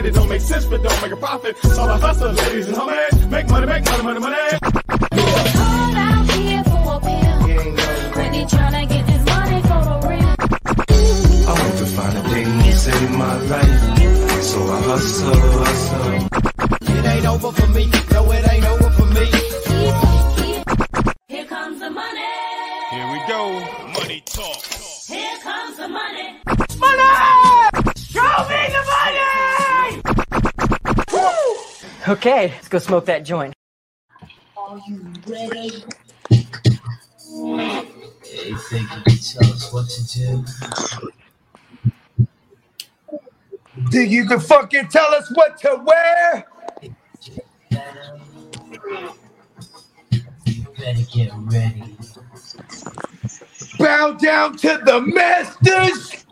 Pocket, it don't make sense, but don't make a profit. So I hustle, ladies and homies. Make money, make money, money, money. I want to find a thing to save my life. So I hustle, hustle. It ain't over for me. No, it ain't over Okay, let's go smoke that joint. Hey, think you can tell us what to do? Think you can fucking tell us what to wear? You better get ready. Bow down to the masters.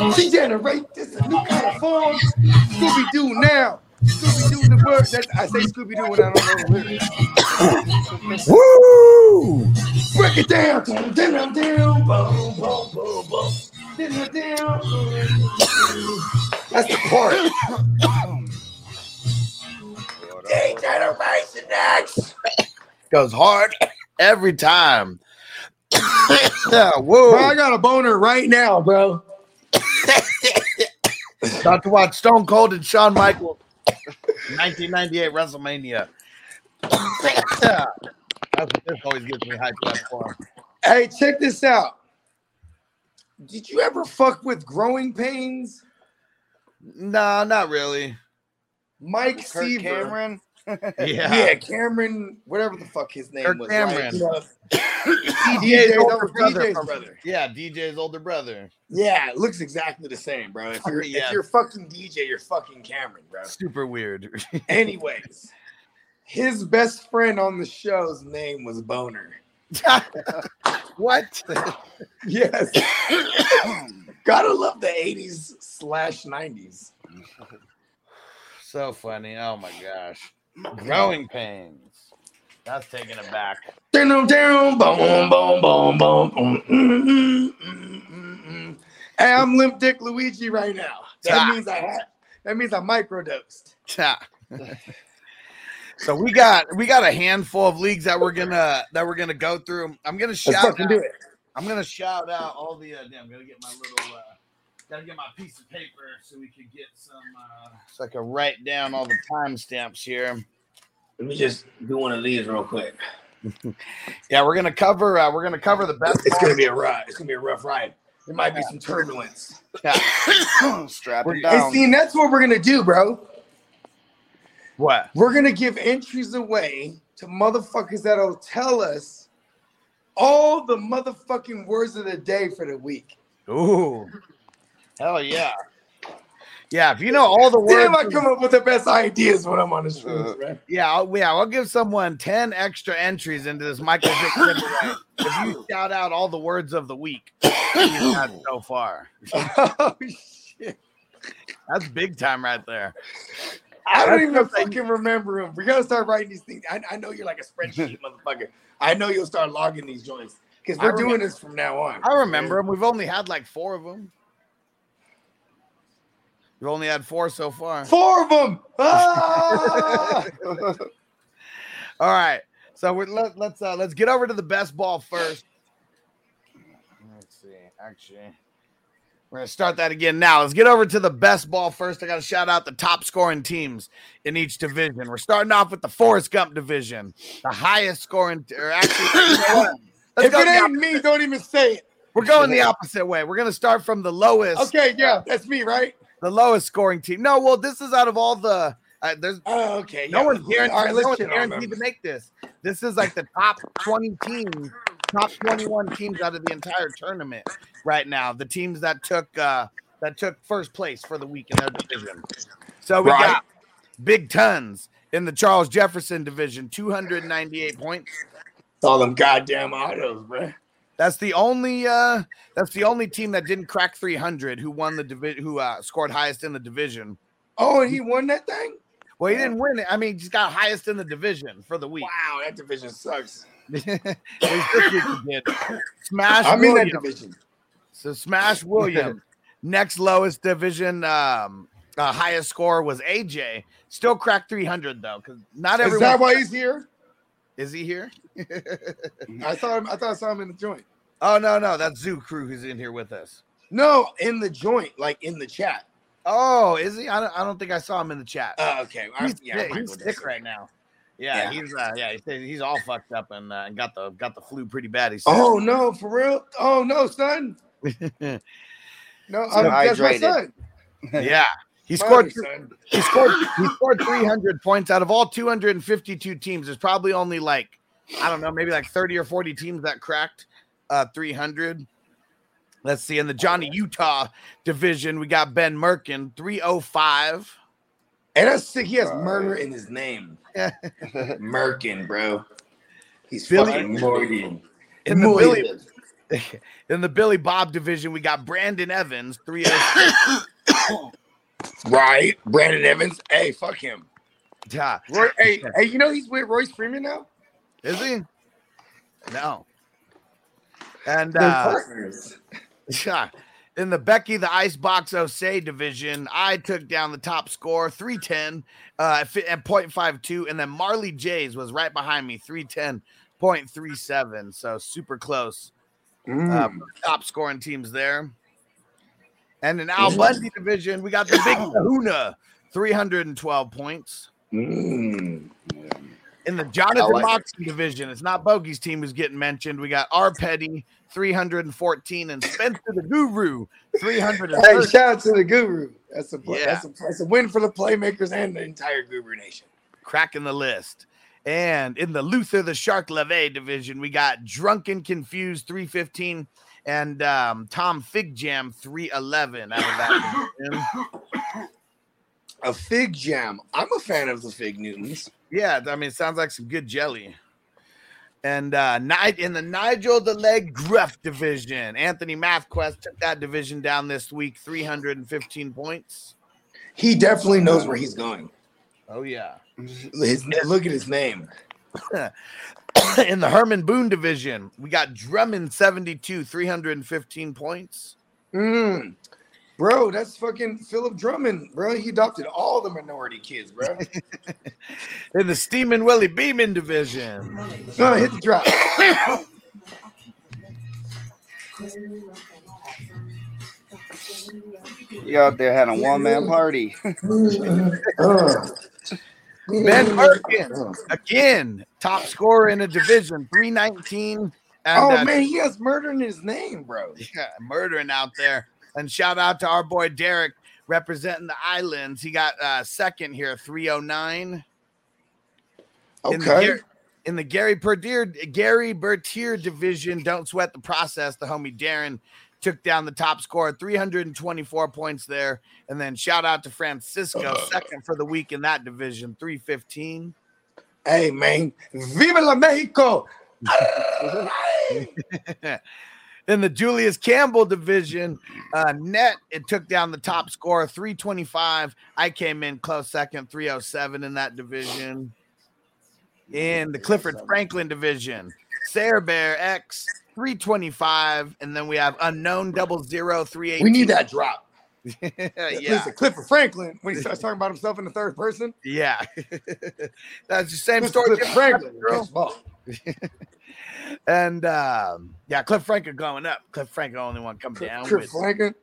Oh, Degenerate this a new kind of form. Scooby Doo now. Scooby Doo the word that I say Scooby Doo when I don't know the lyrics. Woo! Break it down. Down, down, down, boom, boom, boom, boom. Down, down. That's the part. Degeneration X. Goes hard every time. yeah, woo. Bro, I got a boner right now, bro. About to watch Stone Cold and Shawn Michaels 1998 WrestleMania. That's what this always gets me hyped up for. Hey, check this out. Did you ever fuck with growing pains? No, not really. Mike Kirk Seaver. Cameron. Yeah. Yeah, Cameron, whatever the fuck his name Kirk was. Cameron. Right? Uh, you know, DJ's DJ's older older brother. DJ's from- brother. Yeah, DJ's older brother. Yeah, it looks exactly the same, bro. If you're Yeah. if you're fucking DJ, you're fucking Cameron, bro. Super weird. Anyways, his best friend on the show's name was Boner. what? Yes. Gotta love the 80s slash 90s. so funny. Oh my gosh. Growing pains. That's taking it back. Down, down, boom, boom, boom, boom, boom. Mm, mm, mm, mm. Hey, I'm Limp Dick Luigi right now. That means I had, that means I microdosed. Yeah. so we got we got a handful of leagues that we're gonna that we're gonna go through. I'm gonna Let's shout fucking out, do it. I'm gonna shout out all the uh, damn, I'm gonna get my little uh gotta get my piece of paper so we could get some uh so I can write down all the timestamps here. Let me just do one of these real quick. Yeah, we're gonna cover uh we're gonna cover the best It's gonna be a ride. It's gonna be a rough ride. There might be some turbulence. Yeah. Strap We're- it And down. see, that's what we're gonna do, bro. what? We're gonna give entries away to motherfuckers that'll tell us all the motherfucking words of the day for the week. Ooh. Hell yeah. Yeah, if you know all the words. Damn, I come up with the best ideas when I'm on the streets, uh, man. Yeah, I'll, yeah, I'll give someone 10 extra entries into this Michael Vick giveaway if you shout out all the words of the week had so far. oh shit! That's big time right there. I don't That's even something- fucking remember them. We gotta start writing these things. I, I know you're like a spreadsheet, motherfucker. I know you'll start logging these joints because we're remember- doing this from now on. I remember them. We've only had like four of them. We've only had four so far. Four of them. Ah! All right. So we're, let, let's uh, let's get over to the best ball first. Let's see. Actually, we're gonna start that again now. Let's get over to the best ball first. I got to shout out the top scoring teams in each division. We're starting off with the Forrest Gump division, the highest scoring. Or actually, you know what? Let's if it ain't me, don't even say it. we're going the opposite way. We're gonna start from the lowest. Okay, yeah, that's me, right? The lowest scoring team. No, well, this is out of all the. Uh, there's Oh, okay. no yeah. one's guaranteed. Right, no one's on guaranteed them. to make this. This is like the top 20 teams, top 21 teams out of the entire tournament right now. The teams that took uh that took first place for the week in their division. So we Right. got Big Tons in the Charles Jefferson division, 298 points. All them goddamn autos, bro. That's the only uh that's the only team that didn't crack 300 who won the division who uh scored highest in the division. Oh, and he won that thing. Well, he didn't win it. I mean, he just got highest in the division for the week. Wow, that division sucks. At least this week he did. Smash I'm in that division. So Smash Williams. Next lowest division, um, uh, highest score was AJ. Still cracked 300 though, because not everyone Is that why he's here? Is he here. I saw him. I thought I saw him in the joint. oh no, no, that's Zoo Crew who's in here with us. No, in the joint, like in the chat. Oh, is he? I don't, I don't think I saw him in the chat. Uh, okay, he's yeah, he's sick right now. Yeah, Yeah. he's uh, yeah, he's, he's all fucked up and, uh, got the got the flu pretty bad. He said. Oh no, for real? Oh no, son. No, I'm, that's my son. yeah, he scored. He scored. He scored 300 points out of all 252 teams. There's probably only like I don't know, maybe like 30 or 40 teams that cracked uh 300. Let's see. In the Johnny Utah division, we got Ben Merkin, 305. And that's sick. He has murder in his name. Merkin, bro. He's Billy- fucking Morgan. In the Morgan. Billy, in the Billy Bob division, we got Brandon Evans, 306. Right, Brandon Evans. Hey, fuck him. Yeah. Roy, hey, hey, you know he's with Royce Freeman now. Is he? No. And uh. Yeah. In the Becky the Icebox O'Shea division, I took down the top score, 310 uh, and 0.52. And then Marley Jays was right behind me, 310.37. So super close. Uh, Mm. top scoring teams there. And in Al Bundy division, we got the Big Kahuna, 312 points. Mm. In the Jonathan like. Moxley division, it's not Bogey's team who's getting mentioned. We got R. Petty, 314, and Spencer the Guru, 330. Hey, shout out to the Guru. That's a Yeah. that's a that's a win for the playmakers and the entire Guru Nation. cracking the list. And in the Luther the Shark Lavay division, we got Drunken Confused 315 and um, Tom Fig Jam 311 out of that. A fig jam. I'm a fan of the fig Newtons. yeah, I mean, it sounds like some good jelly. And uh, in the Nigel the Leg Gruff division, Anthony Mathquest took that division down this week, 315 points. He definitely knows where he's going. Oh, yeah. His, look at his name. in the Herman Boone division, we got Drummond 72, 315 points. Mm. Bro, that's fucking Philip Drummond, bro. He adopted all the minority kids, bro. In the Steamin' Willie Beamen division, no, hit the drop. You out there had a one man party. Uh, Ben Perkins, again, top scorer in a division, 319. And oh uh, man, he has murder in his name, bro. yeah, murdering out there. And shout out to our boy Derek representing the islands. He got uh, second here, 309. In the, Okay. In the Gary Bertier Gary Bertier division, don't sweat the process. The homie Darren took down the top score, 324 points there. And then shout out to Francisco, second for the week in that division, 315. Hey man, Viva la Mexico! in the Julius Campbell division, uh, net it took down the top score, 325. I came in close second, 307 in that division. In the Clifford Franklin division, Sarah Bear X 325, and then we have unknown double zero three eight. We need that drop. yeah, Listen, Clifford Franklin, when he starts talking about himself in the third person, yeah. That's the same story. Clifford Franklin, girl. And um, yeah, Cliff Franklin going up. Cliff Franklin only one come down. Cliff Franklin.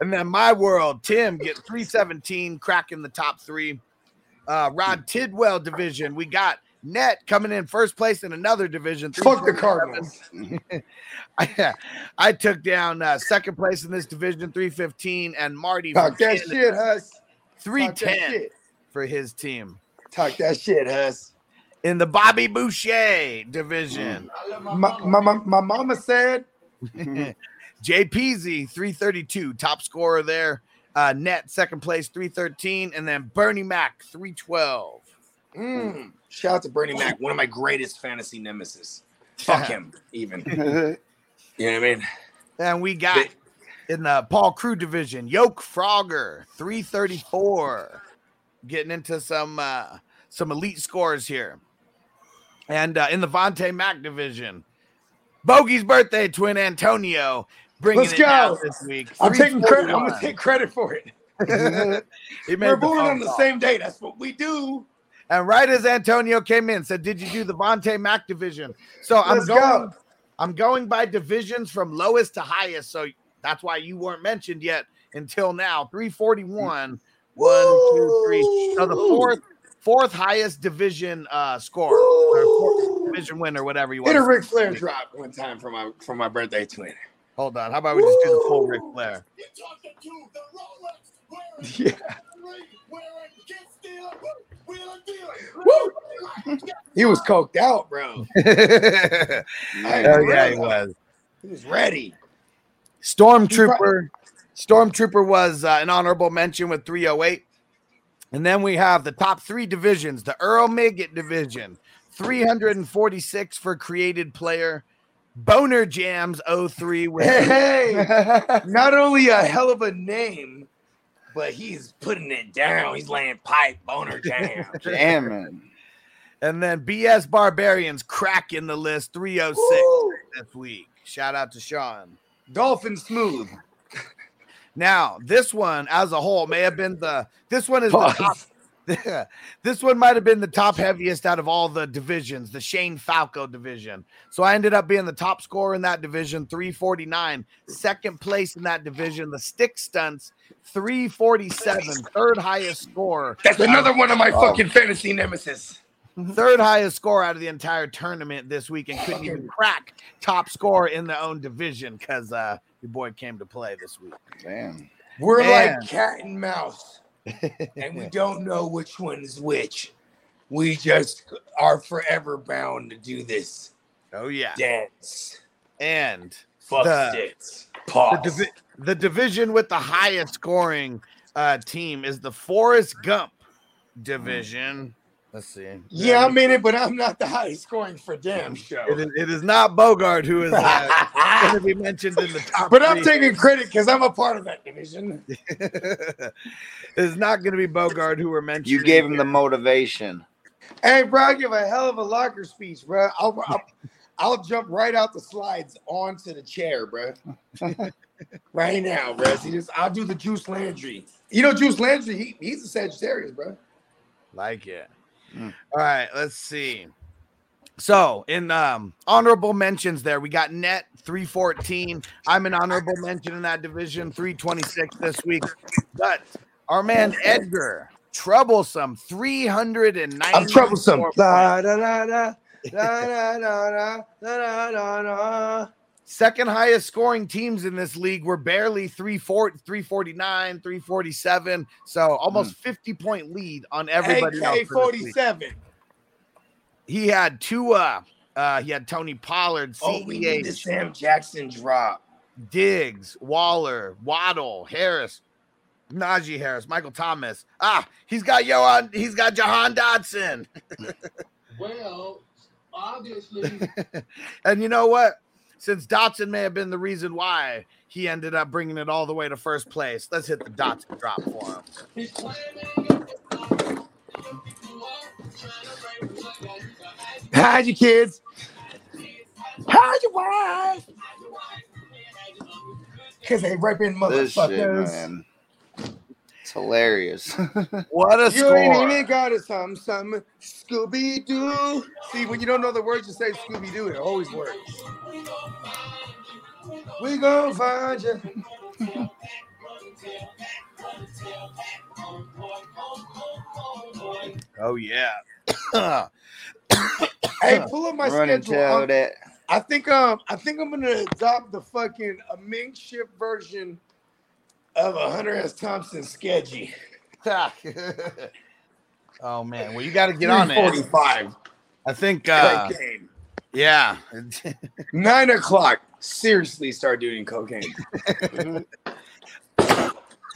And then my world, Tim get 317, cracking the top three. Uh, Rod Tidwell division, we got Net coming in first place in another division. Fuck the Cardinals. I, I took down uh, second place in this division, 315, and Marty Talk that shit, Huss. 310 shit. for his team. Talk that shit, Huss. In the Bobby Boucher division, My, my, my, my mama said, JPZ, 332, top scorer there. Uh, Net second place, 313, and then Bernie Mac, 312. mm, Shout out to Bernie Mac, one of my greatest fantasy nemesis. Fuck him, even. You know what I mean? And we got in the Paul Crewe division, Yoke Frogger, 334. Getting into some uh some elite scores here. And uh, in the Vontae Mack division, Bogey's birthday twin Antonio bringing Let's go. this week. I'm taking credit. I'm 341. gonna take credit for it. We're born on the same day. That's what we do. And right as Antonio came in, said, "Did you do the Vontae Mack division?" So I'm Let's going. go. I'm going by divisions from lowest to highest. So that's why you weren't mentioned yet until now. 341, one, two, three. So the fourth, fourth highest division uh score, division win, or whatever you want. Hit a Ric Flair drop. One time for my for my birthday twin. Hold on. How about we just do the full Ric Flair? Yeah. He was coked out, bro. oh yeah, he was. He was ready. Stormtrooper. Stormtrooper was uh, an honorable mention with 308. And then we have the top three divisions the Earl Megget division, 346 for created player. Boner Jams 03 with Hey, not only a hell of a name, But he's putting it down. He's laying pipe boner down. Jamming. and then BS Barbarians cracking the list 306 Woo. this week. Shout out to Sean. Dolphin Smooth. Now, this one as a whole may have been the this one is the top Pause. this one might have been the top heaviest out of all the divisions, the Shane Falco division. So I ended up being the top scorer in that division, 349. Second place in that division, the Stick Stunts, 347. Third highest score. That's another one of my fucking fantasy nemesis. Third highest score out of the entire tournament this week and couldn't even crack top score in their own division because uh, your boy came to play this week. Damn. We're Man. like cat and mouse, and we don't know which one is which. We just are forever bound to do this Oh, yeah. dance. And Fuck The- sticks. the, Pause. divi- the division with the highest scoring uh, team is the Forrest Gump division. Let's see. Yeah, I'm in it, but I'm not the highest scoring for damn show. It is, it is not Bogart who is uh, going to be mentioned in the top. But I'm three. taking credit because I'm a part of that division. it is not going to be Bogart who we're mentioning. You gave him the motivation. Hey, bro, I give a hell of a locker speech, bro. I'll, I'll, I'll jump right out the slides onto the chair, bro. right now, bro. See this? I'll do the Juice Landry. You know, Juice Landry, he, he's a Sagittarius, bro. like it. Mm. All right, let's see. So in um honorable mentions there, we got net 314. I'm an honorable mention in that division, 326 this week. But our man Edgar, troublesome, 390. I'm troublesome. La, da, da, da, da, da, da, da, da, da, da. Second highest scoring teams in this league were barely 340, 349, 347. So almost 50 point lead on everybody. AK for this league. 47. He had two. uh, he had Tony Pollard, oh, we need the Sam Jackson drop. Diggs, Waller, Waddle, Harris, Najee Harris, Michael Thomas. Ah, he's got Johan, he's got Jahan Dotson. Well, obviously, and you know what? Since Dotson may have been the reason why he ended up bringing it all the way to first place, let's hit the Dotson drop for him. he's planning. Hide your kids. Hide your wife. Because they raping This shit, motherfuckers. man. It's hilarious. What a You score! ain't even got a something, something. Scooby Doo. See, when you don't know the words, you say Scooby Doo. It always works. We gonna find you. Oh yeah. Hey, pull up my Run schedule. tell that. I think um I think I'm gonna adopt the fucking a Ming ship version of a Hunter S. Thompson sketchy. oh man, well you got to get on it. 45. I think. Uh, cocaine. yeah. Nine o'clock. Seriously, start doing cocaine.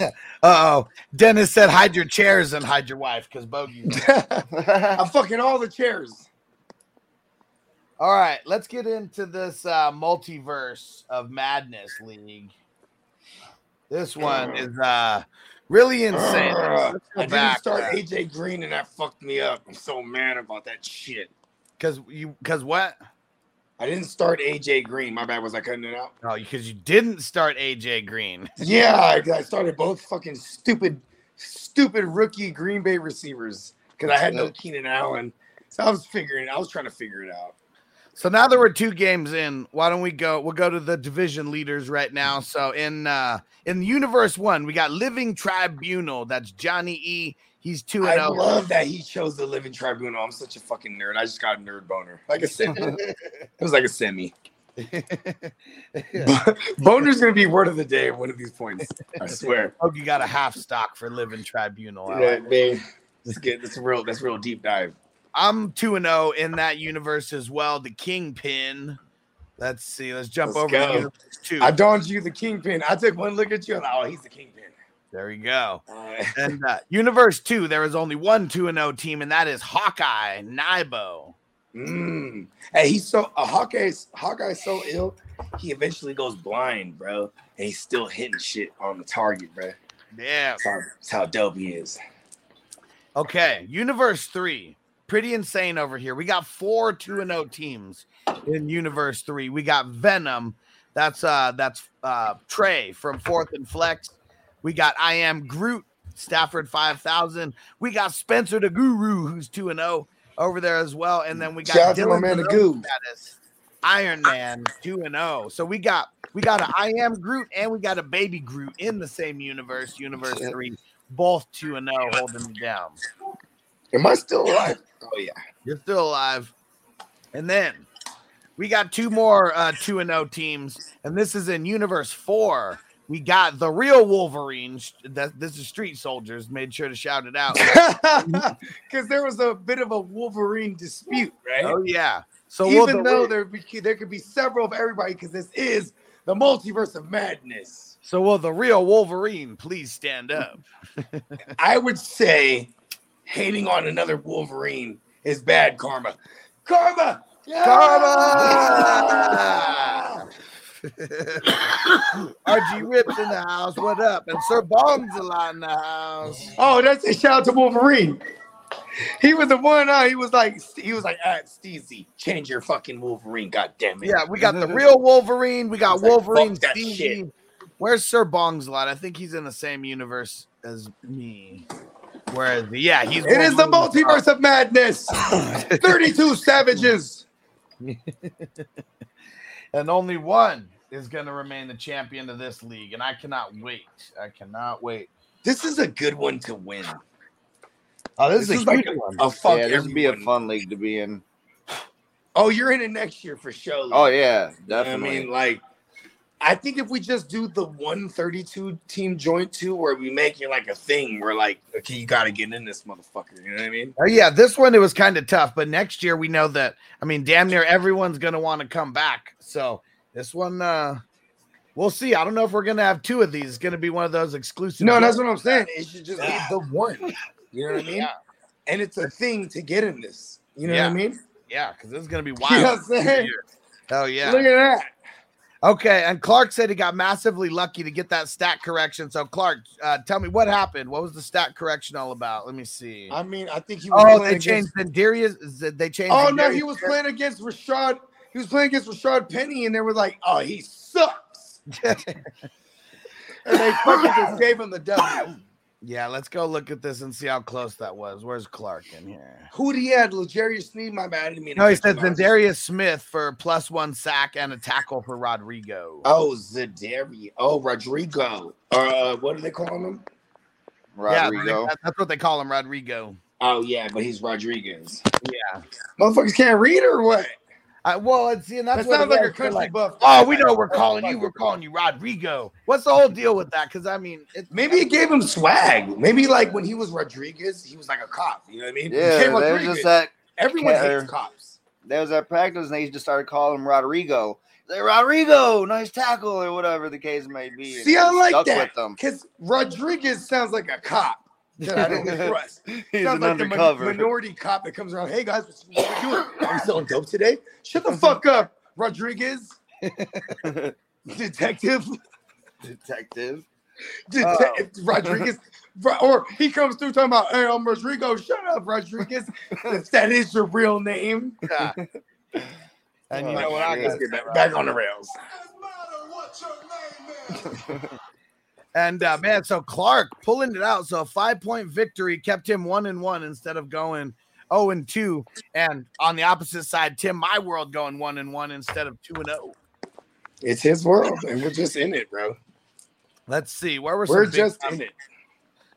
Uh oh. Dennis said, "Hide your chairs and hide your wife," because bogey. I'm fucking all the chairs. All right, let's get into this uh, multiverse of madness league. This one is uh, really insane. Ugh. I didn't start AJ Green and that fucked me up. I'm so mad about that shit. because you because what? I didn't start AJ Green. My bad. Was I cutting it out? Oh, because you didn't start AJ Green. Yeah, I, I started both fucking stupid, stupid rookie Green Bay receivers because I had no Keenan Allen. So I was figuring. I was trying to figure it out. So now that we're two games in, why don't we go? We'll go to the division leaders right now. So in uh in universe one, we got Living Tribunal. That's Johnny E. He's two I and oh. zero. love that he chose the Living Tribunal. I'm such a fucking nerd. I just got a nerd boner, like a semi. it was like a semi. Boner's gonna be word of the day at one of these points. I swear. Oh, you got a half stock for Living Tribunal. I Yeah, man. Let's get that's real that's real deep dive. I'm two and zero in that universe as well. The Kingpin. Let's see. Let's jump Let's over to. I donned you the kingpin. I took one look at you. I'm like, oh, he's the kingpin. There we go. And uh, universe two, there is only one two and zero team, and that is Hawkeye Nibo. mm. Hey, he's so uh, Hawkeye's Hawkeye's so ill. He eventually goes blind, bro, and he's still hitting shit on the target, bro. Yeah. That's how, that's how dope he is. Okay, Universe 3. Pretty insane over here. We got four 2 and 0 teams in Universe 3. We got Venom. That's uh that's uh Trey from Fourth and Flex. We got I am Groot, Stafford 5000. We got Spencer the Guru who's 2 and 0 over there as well. And then we got Shout out to my Dylan man, the Goo. status, Iron Man 2 and 0. So we got we got a I am Groot and we got a baby Groot in the same universe, Universe 3, both 2 and 0 holding me down. Am I still alive? Oh yeah. You're still alive. And then we got two more uh 2 and 0 teams, and this is in Universe 4. We got the real Wolverines. That this is Street Soldiers. Made sure to shout it out. Because there was a bit of a Wolverine dispute, right? oh yeah. So we'll Even the though re- there be, there could be several of everybody, because this is the multiverse of madness. so will the real Wolverine please stand up? I would say hating on another Wolverine is bad karma. Karma! Yeah! Karma! RG Rips in the house. What up? And Sir Bong's a lot in the house. Oh, that's a shout out to Wolverine. He was the one. Uh, he was like, he was like, at Steezy, change your fucking Wolverine. God damn it. Yeah, we got the real Wolverine. We got like, Wolverine Stevie. shit. Where's Sir Bong's lot? I think he's in the same universe as me. Whereas, yeah, he's It is the multiverse of madness. 32 savages. and only one is going to remain the champion of this league, and I cannot wait. I cannot wait. This is a good one to win. Oh, this, This is is a like huge one. A fuck yeah, this would be a fun league to be in. Oh, you're in it next year for sure. Oh yeah, definitely. I mean, like, I think if we just do the 132 team joint two, where we make it like a thing, we're like, okay, you got to get in this motherfucker. You know what I mean? Oh, yeah, this one it was kind of tough, but next year we know that. I mean, damn near everyone's going to want to come back. So this one, uh we'll see. I don't know if we're going to have two of these. It's going to be one of those exclusive. No, that's what I'm saying. It should just be the one. You know what I mean? Yeah. And it's a thing to get in this. You know Yeah. what I mean? Yeah, because this is going to be You know wild. what I'm saying? Hell yeah. Look at that. Okay, and Clark said he got massively lucky to get that stat correction. So Clark, uh, tell me what happened. What was the stat correction all about? Let me see. I mean, I think he was. Oh, they changed against-. They changed. Oh no, he was playing against Rashad. He was playing against Rashaad Penny, and they were like, "Oh, he sucks," and they fucking just gave him the W. yeah, let's go look at this and see how close that was. Where's Clark in here? Who did he had? L'Jarius Sneed. My bad. I didn't mean No, he said. Za'Darius Smith for plus one sack and a tackle for Rodrigo. Oh, Zadari. Oh, Rodrigo. Uh, what are they calling him? Rodrigo. that- that's what they call him, Rodrigo. Oh yeah, but he's Rodriguez. Yeah. Motherfuckers can't read or what? I, well, it's see, and that's That what sounds like a was. They're country like, buff. Oh, we know we're calling you. We're calling you Rodrigo. What's the whole deal with that? Because I mean, it, Maybe it gave him swag. Maybe like when he was Rodriguez, he was like a cop. You know what I mean? He Yeah, became they was Rodriguez. just at Everyone Cat- hates cops. they was at practice and they just started calling him Rodrigo. Say Rodrigo, nice tackle or whatever the case may be. See, I like that because Rodriguez sounds like a cop that I don't trust. He's sounds an like the min- minority cop that comes around. Hey guys, what's- what are we doing? Are we selling dope today? Shut the fuck up, Rodriguez. Detective, Detective. Detective oh. Rodriguez, or he comes through talking about, "Hey, I'm Rodrigo." Shut up, Rodriguez. if that is your real name. yeah. And you Oh, know what? I shit. got Let's get back, back on the rails. And uh, man, so Clark pulling it out. So a five point victory kept him one and one instead of going 0 and 2. And on the opposite side, Tim My World going one and one instead of two and oh. 0. It's his world, and we're just in it, bro. Let's see. Where were We're just in it.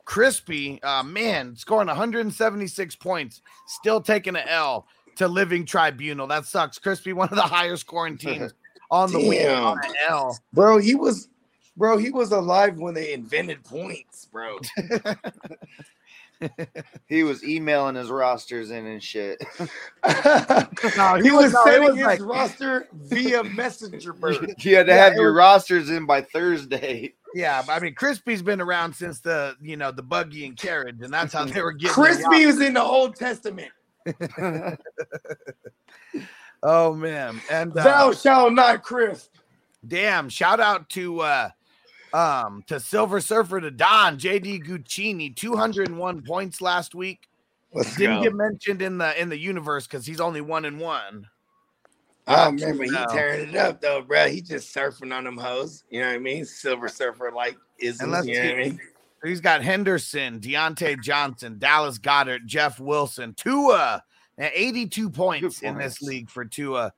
Crispy, uh, man, scoring 176 points, still taking an L to Living Tribunal. That sucks. Crispy, one of the higher scoring teams on the week Damn. on L. Bro, he was bro, he was alive when they invented points, bro. He was emailing his rosters in and shit. No, he was no, it sending was his like- roster via messenger bird. You had to Yeah, have your was- rosters in by Thursday. Yeah, I mean, Crispy's been around since the you know the buggy and carriage, and that's how they were getting. their Crispy was in the Old Testament. Oh man, and uh, Thou shalt not crisp. damn, shout out to uh um to Silver Surfer to Don JD Guccini, two hundred and one points last week. Let's Didn't go. get mentioned in the in the universe because he's only one and one. Oh man, but he tearing it up though, bro. He just surfing on them hoes. You know what I mean? Silver surfer like is you know what I mean? He's got Henderson, Diontae Johnson, Dallas Goedert, Jeff Wilson, Tua, and 82 points in this league for Tua.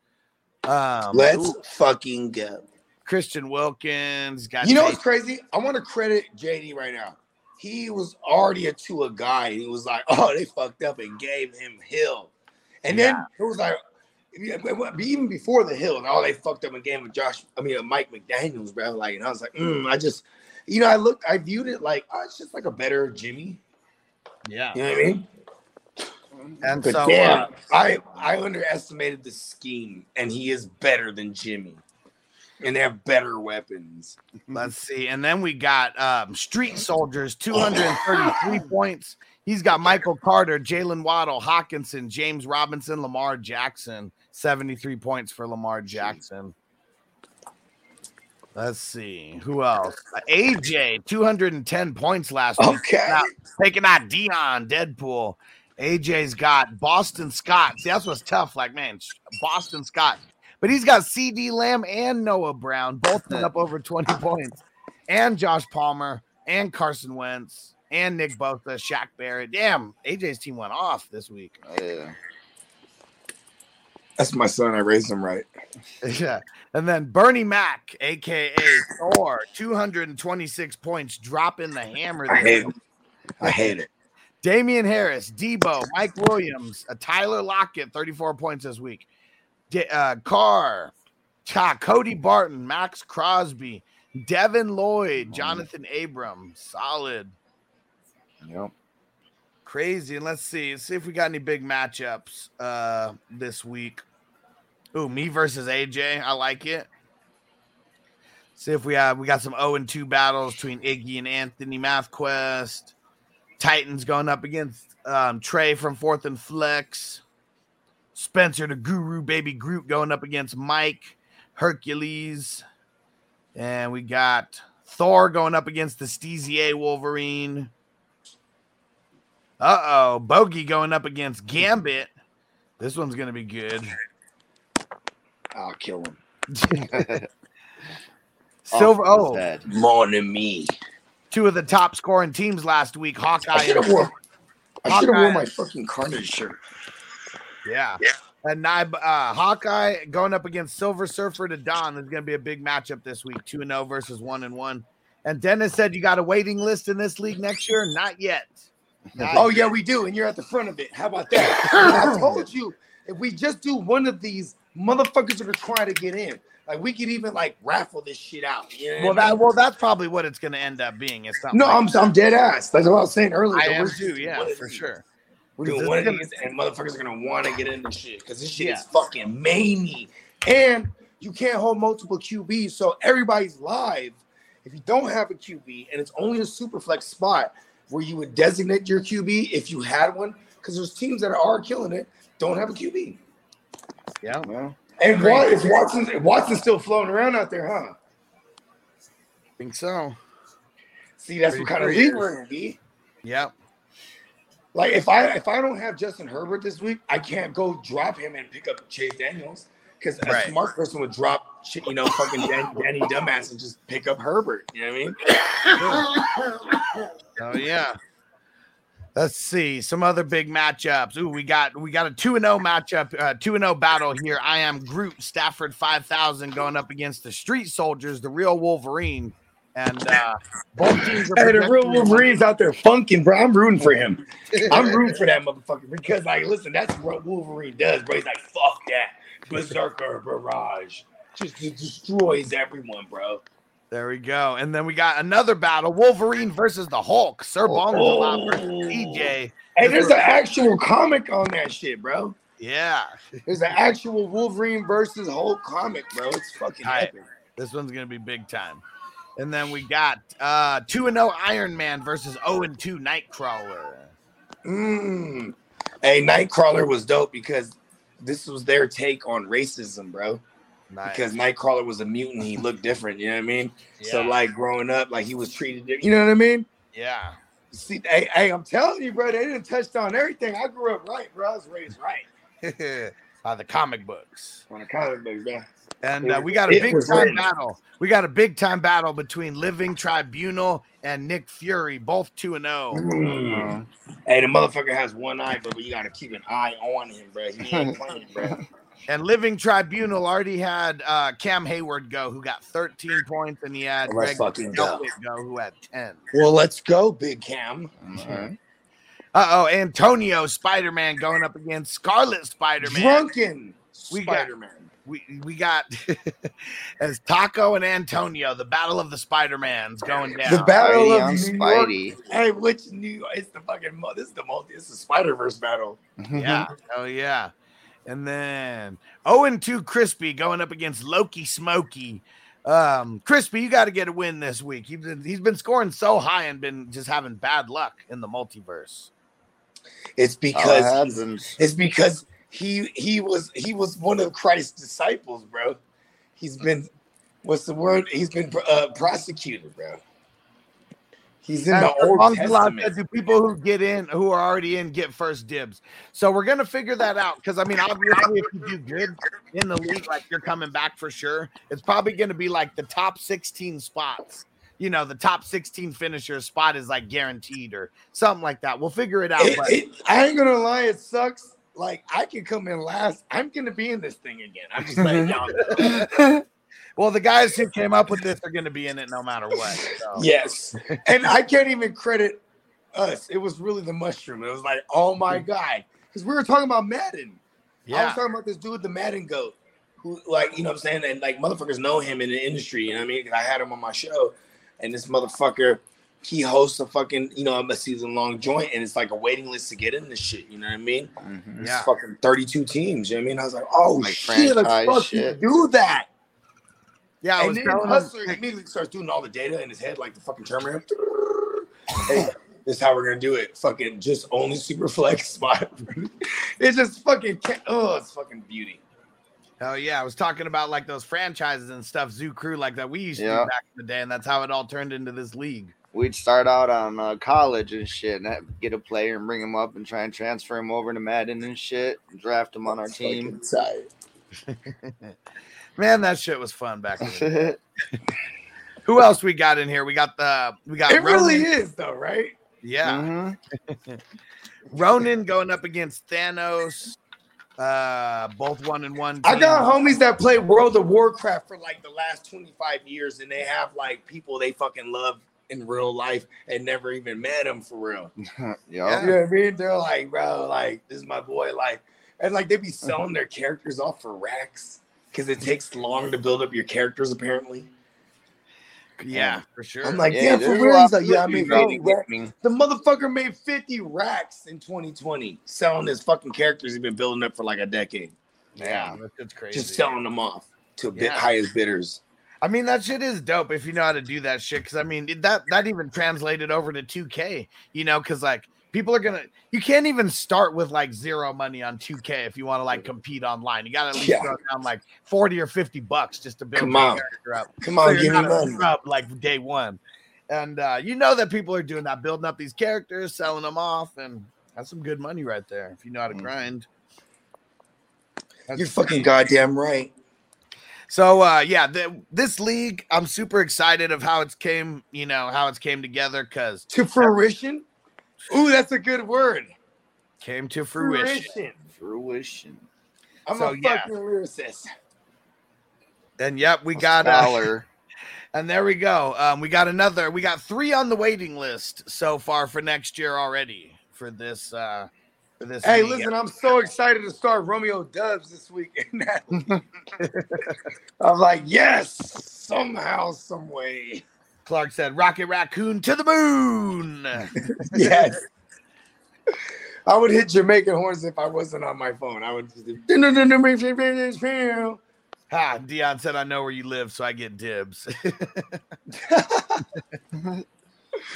Um, Let's ooh, fucking go. Christian Wilkins got You know Jay- what's crazy? I want to credit JD right now. He was already a Tua guy, he was like, "Oh, they fucked up and gave him Hill," and then it was like, yeah, but- but even before the Hill, and all they fucked up and gave him Josh. I mean, uh, Mike McDaniel's, bro. Like, and I was like, mm, I just, you know, I looked, I viewed it like, oh, it's just like a better Jimmy. yeah. You know what I mean? And But so damn, uh, I I underestimated the scheme, and he is better than Jimmy, and they have better weapons. let's see. And then we got um, Street Soldiers, 233 points. He's got Michael Carter, Jaylen Waddle, Hockenson, James Robinson, Lamar Jackson, 73 points for Lamar Jackson. Let's see who else. Uh, AJ, 210 points last week. Okay. Taking out, taking out Dion, Deadpool. AJ's got Boston Scott. See, that's what's tough. Like, man, Boston Scott. But he's got CeeDee Lamb and Noah Brown, both put up over 20 points. And Josh Palmer and Carson Wentz and Nick Bosa, Shaq Barrett. Damn, AJ's team went off this week. Yeah. That's my son. I raised him right. Yeah. And then Bernie Mac, aka Thor, 226 points, dropping the hammer. I hate it. I hate it. Damien Harris, Deebo, Mike Williams, uh, Tyler Lockett, 34 points this week. Uh, Carr, Cody Barton, Maxx Crosby, Devin Lloyd, Jonathan Abram, solid, Yep. crazy. And let's see, let's see if we got any big matchups uh, this week. Ooh, me versus AJ. I like it. See if we have we got some 0 and 2 battles between Iggy and Anthony MathQuest. Titans going up against um, Trey from Fourth and Flex. Spencer the Guru Baby Groot going up against Mike Hercules. And we got Thor going up against the Steezy Wolverine. Uh oh. Bogey going up against Gambit. This one's going to be good. I'll kill him. Silver. Oh, head. More than me. two of the top scoring teams last week. I Hawkeye should have worn. I should have worn my fucking Carnage shirt. Yeah. And Nib- uh, Hawkeye going up against Silver Surfer to Don. is going to be a big matchup this week 2 and 0 versus 1 and 1. And Dennis said you got a waiting list in this league next year? Not yet. Oh yeah, we do, and you're at the front of it. How about that? I told you if we just do one of these, motherfuckers are gonna get in. Like we could even like raffle this shit out. You know Well, what I that mean? well, that's probably what it's going to end up being. It's something. no, like I'm I'm dead ass. That's what I was saying earlier. I am too. Yeah, for sure. We're doing one of gonna- these, and motherfuckers are gonna want to get in this shit because this shit Yeah. is fucking maney, and you can't hold multiple QBs, so everybody's live. If you don't have a QB and it's only a super flex spot where you would designate your QB if you had one, because there's teams that are killing it don't have a QB. Yeah. man. And Great. Is Watson Watson's still floating around out there, huh? think so. See, that's Pretty what kind of free. league we're in, B. Yep. Like if I if I don't have Justin Herbert this week, I can't go drop him and pick up Chase Daniels because a Right. smart person would drop you know fucking Dan, Danny dumbass and just pick up Herbert. You know what I mean? Oh yeah. Let's see some other big matchups. Ooh, we got we got a two and zero matchup, uh, two and zero battle here. I am Groot Stafford five thousand going up against the Street Soldiers, the real Wolverine, and uh, both teams are. Hey, the real to- Wolverine's out there funking, bro. I'm rooting for him. I'm rooting for that motherfucker because, like, listen, that's what Wolverine does, bro. He's like, fuck that berserker barrage, just it destroys everyone, bro. There we go. And then we got another battle: Wolverine versus the Hulk. Sir Bongo versus TJ. Hey, there's an actual comic on that shit, bro. Yeah. There's an actual Wolverine versus Hulk comic, bro. It's fucking Tight. epic. This one's gonna be big time. And then we got uh two and zero Iron Man versus zero and two Nightcrawler. Mm. Hey, Nightcrawler was dope because this was their take on racism, bro. Nice. Because Nightcrawler was a mutant, he looked different. You know what I mean? Yeah. So like growing up, like he was treated. You know what I mean? Yeah. See, hey, hey, I'm telling you, bro, they didn't touch on everything. I grew up right, bro. I was raised right By the comic books. on the comic books, bro. And uh, we got a it big time written. battle. We got a big time battle between Living Tribunal and Nick Fury, both two and oh. zero. Mm. Hey, the motherfucker has one eye, but you gotta keep an eye on him, bro. He ain't playing, bro. And Living Tribunal already had uh, Cam Hayward go, who got 13 points, and he had Let's Greg fucking go. Go, who had 10. Well, let's go, Big Cam. Uh oh, Antonio Spider Man going up against Scarlet Spider Man. Drunken We got- Spider Man. We we got as Taco and Antonio, the battle of the Spider Mans going down. The battle Spidey of on New Spidey. York. Hey, which New? It's the fucking. mo- This is the multi. It's the Spider Verse battle. yeah, oh yeah. And then 0 and 2 Crispy going up against Loki Smoky. Um, Crispy, you got to get a win this week. He's been, he's been scoring so high and been just having bad luck in the multiverse. It's Oh, because he's- it's because he he was he was one of Christ's disciples, bro. He's been what's the word? He's been uh, prosecuted, bro. He's in And the Old Testament. do people who get in, who are already in, get first dibs? So we're gonna figure that out because I mean, obviously, if you do good in the league, like you're coming back for sure, it's probably gonna be like the top 16 spots. You know, the top 16 finisher spot is like guaranteed or something like that. We'll figure it out. It- but it- I ain't gonna lie, it sucks. Like I can come in last. I'm gonna be in this thing again. I'm just like, mm-hmm. y'all well, the guys who came up with this are gonna be in it no matter what. So. Yes. And I can't even credit us. It was really the mushroom. It was like, oh my mm-hmm. God. Because we were talking about Madden. Yeah. I was talking about this dude, the Madden goat, who, like, you know what I'm saying? And like, motherfuckers know him in the industry. You know what I mean? 'Cause I had him on my show. And this motherfucker, he hosts a fucking, you know, a season long joint. And it's like a waiting list to get in this shit. You know what I mean? Mhm. It's Yeah. fucking 32 teams. You know what I mean? I was like, oh Like shit, let's fucking shit. do that. Yeah, I and was then telling him- Hustler immediately starts doing all the data in his head, like the fucking Terminator. hey, this is how we're gonna do it. Fucking just only super flex spot. it's just fucking oh, it's fucking beauty. Hell yeah, I was talking about like those franchises and stuff, Zoo Crew, like that we used to Yeah. do back in the day, and that's how it all turned into this league. We'd start out on uh, college and shit, and get a player and bring him up and try and transfer him over to Madden and shit, and draft him on our team. Man, that shit was fun back in the day. Who else we got in here? We got the we got It really is though, right? Yeah. Mhm. Ronan going up against Thanos. Uh both one and one. I got homies that play World of Warcraft for like the last 25 years, and they have like people they fucking love in real life and never even met him for real. yeah. You know what I mean? They're like, bro, like this is my boy, like, and like they be selling their characters off for racks because it takes long to build up your characters. Apparently, Yeah, for sure. I'm like, Yeah, damn, for real? He's like, yeah, I review mean, rating bro, gaming. the motherfucker made 50 racks in 2020 selling his fucking characters he's been building up for like a decade, yeah, that's it's crazy. just selling them off to bid Yeah. highest bidders. I mean, that shit is dope if you know how to do that shit. Because I mean, that that even translated over to 2K. You know, because like people are gonna, you can't even start with like zero money on 2K if you want to like compete online. You got to at least Yeah. throw down like 40 or 50 bucks just to build Come your on. character up. Come on, you're give me not a money. scrub, like day one. And uh, you know that people are doing that, building up these characters, selling them off, and that's some good money right there if you know how to Mm. grind. That's You're fucking goddamn right. So uh yeah, the, this league, I'm super excited of how it's came, you know, how it's came together because To fruition. Ooh, that's a good word. came to fruition. Fruition. I'm So, a yeah. fucking lyricist. And yep, we got uh, Scholar. and there we go. Um, we got another. We got three on the waiting list so far for next year already for this. uh for this. Hey, league. listen, I'm so excited to start Romeo Doubs this week. I'm like, yes, somehow, some way. Clark said, "Rocket Raccoon to the moon." Yes. I would hit Jamaican horns if I wasn't on my phone. I would just do. ha! Dion said, "I know where you live, so I get dibs."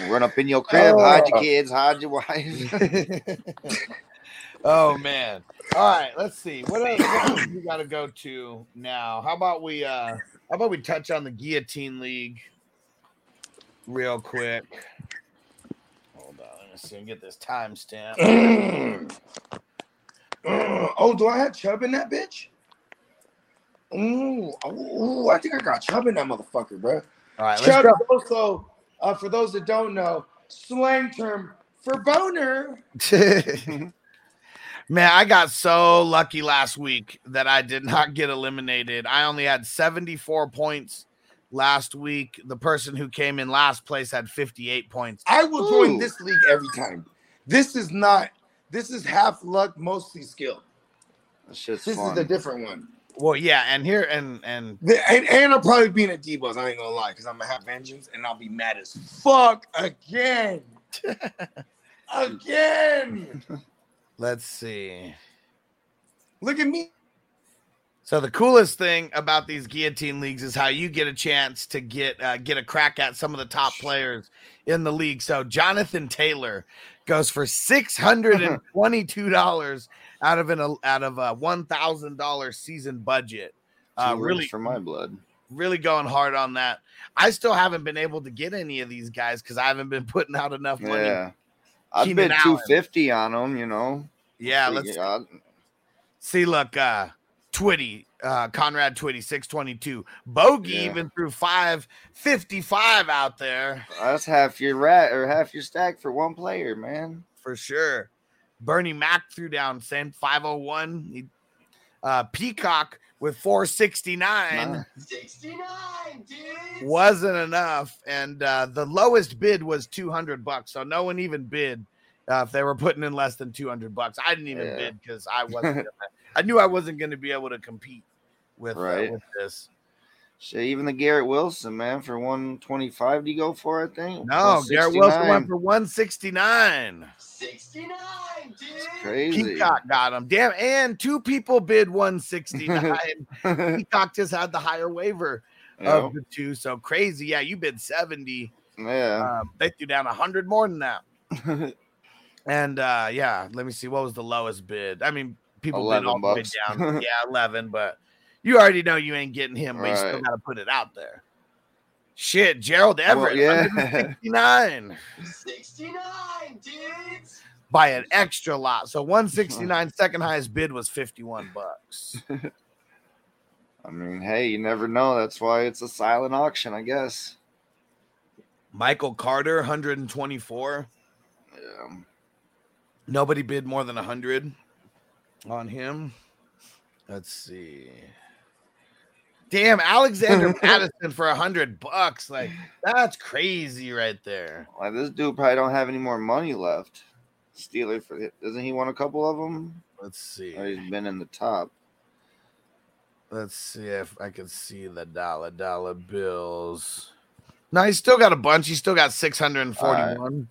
Run up in your crib, hide your Oh. kids, hide your wife. Oh man! All right, let's see. What else, we got to go to now? How about we? uh How about we touch on the Guillotine League real quick? Hold on, let me see. and Get this timestamp. Oh, do I have Chubb in that bitch? Ooh, ooh, I think I got Chubb in that motherfucker, bro. All right, let's Chubb is also, uh, for those that don't know, slang term for boner. Man, I got so lucky last week that I did not get eliminated. I only had 74 points last week. The person who came in last place had 58 points. I will join this league every time. This is not. This is half luck, mostly skill. This fun. is a different one. Well, yeah, and here and and The- and, and I'll probably be in a D-Buzz. I ain't gonna lie, because I'm gonna have vengeance and I'll be mad as fuck again. again. let's see. Look at me. So the coolest thing about these guillotine leagues is how you get a chance to get uh, get a crack at some of the top players in the league. So Jonathan Taylor goes for six hundred and twenty-two dollars out of an out of a one thousand dollar season budget. Uh, really, for my blood. really going hard on that. I still haven't been able to get any of these guys because I haven't been putting out enough money. Yeah. I'd Keenan bid Allen. 250 on them, you know. Yeah, let's I- See, look, uh, Twitty, uh, Conrad Twitty, 622. Bogey Yeah. even threw 555 out there that's half your rat or half your stack for one player, man. for sure. Bernie Mac threw down same 501. He, uh, Peacock with 469 69, dude. wasn't enough. And uh, the lowest bid was 200 bucks. So no one even bid uh, if they were putting in less than 200 bucks. I didn't even Yeah. bid because I wasn't, gonna, I knew I wasn't going to be able to compete with, uh, with this. Shit, even the Garrett Wilson, man, for 125 do you go for, I think? No, Garrett Wilson 169. went for 169. 69, dude. crazy. Peacock got him. Damn, and two people bid 169. Peacock just had the higher waiver Yeah. of the two. So crazy. Yeah, you bid 70. yeah. Um, they threw down 100 more than that. And uh, yeah, let me see. What was the lowest bid? I mean, people bid all the way down. yeah, 11, but you already know you ain't getting him, but you still got to put it out there. Shit, Gerald Everett, yeah. 169 69, dudes. by an extra lot. So 169 second highest bid was 51 bucks. I mean, hey, you never know. That's why it's a silent auction, I guess. Michael Carter, 124. Yeah. Nobody bid more than 100 on him. Let's see. Damn, Alexander Mattison for a hundred bucks. Like that's crazy right there. Like this dude probably don't have any more money left. Steeler for doesn't he want a couple of them? Let's see. Or he's been in the top. Let's see if I can see the dollar dollar bills. No, he's still got a bunch. He's still got 641.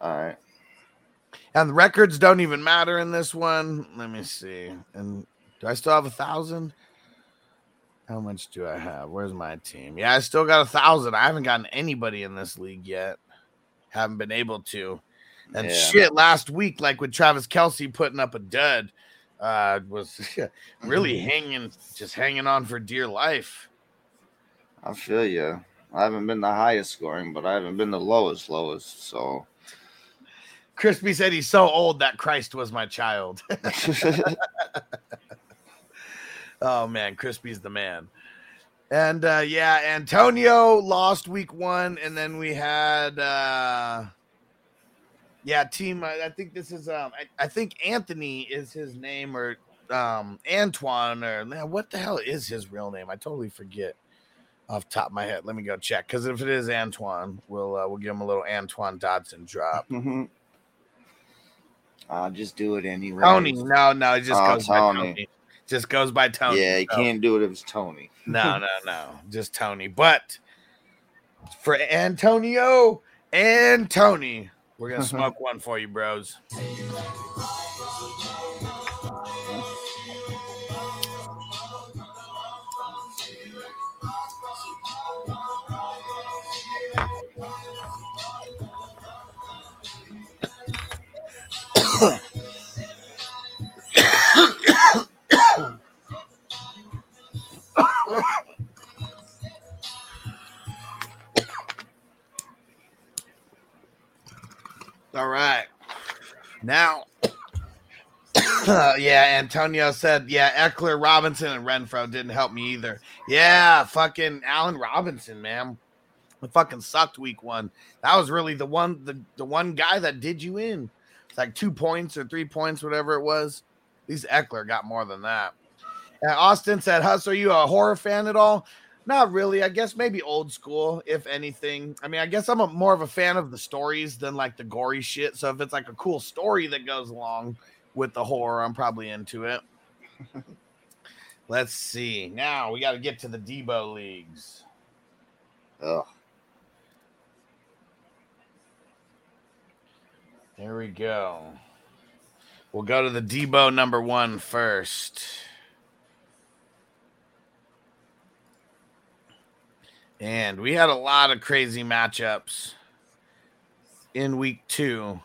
All right. And the records don't even matter in this one. Let me see. And do I still have a thousand? How much do I have? Where's my team? Yeah, I still got a thousand. I haven't gotten anybody in this league yet. Haven't been able to. And Yeah. shit, last week, like with Travis Kelce putting up a dud, uh, was really hanging, just hanging on for dear life. I feel you. I haven't been the highest scoring, but I haven't been the lowest lowest. So Crispy said he's so old that Christ was my child. oh man, Crispy's the man. And uh yeah, Antonio lost week one, and then we had uh yeah, team. I, I think this is um I, I think Anthony is his name or um Antoine or man, what the hell is his real name? I totally forget off the top of my head. Let me go check because if it is Antoine, we'll uh, we'll give him a little Antoine Dodson drop. Mm-hmm. I'll just do it anyway. Tony, no, no, it just Oh, goes Tony. Tony. Just goes by Tony. Yeah, you so- can't do it if it's Tony. No, no, no, just Tony. But for Antonio and Tony, we're gonna mm-hmm. smoke one for you, bros. All right. Now, yeah, Antonio said, yeah, Ekeler, Robinson, and Renfro didn't help me either. Yeah, fucking Allen Robinson, man. It fucking sucked week one. That was really the one, the, the one guy that did you in. It's like two points or three points, whatever it was. At least Ekeler got more than that. And Austin said, Huss, are you a horror fan at all? Not really. I guess maybe old school, if anything. I mean, I guess I'm a, more of a fan of the stories than like the gory shit. So if it's like a cool story that goes along with the horror, I'm probably into it. Let's see. Now we got to get to the Deebo leagues. Ugh. There we go. We'll go to the Deebo number one first. And we had a lot of crazy matchups in week two.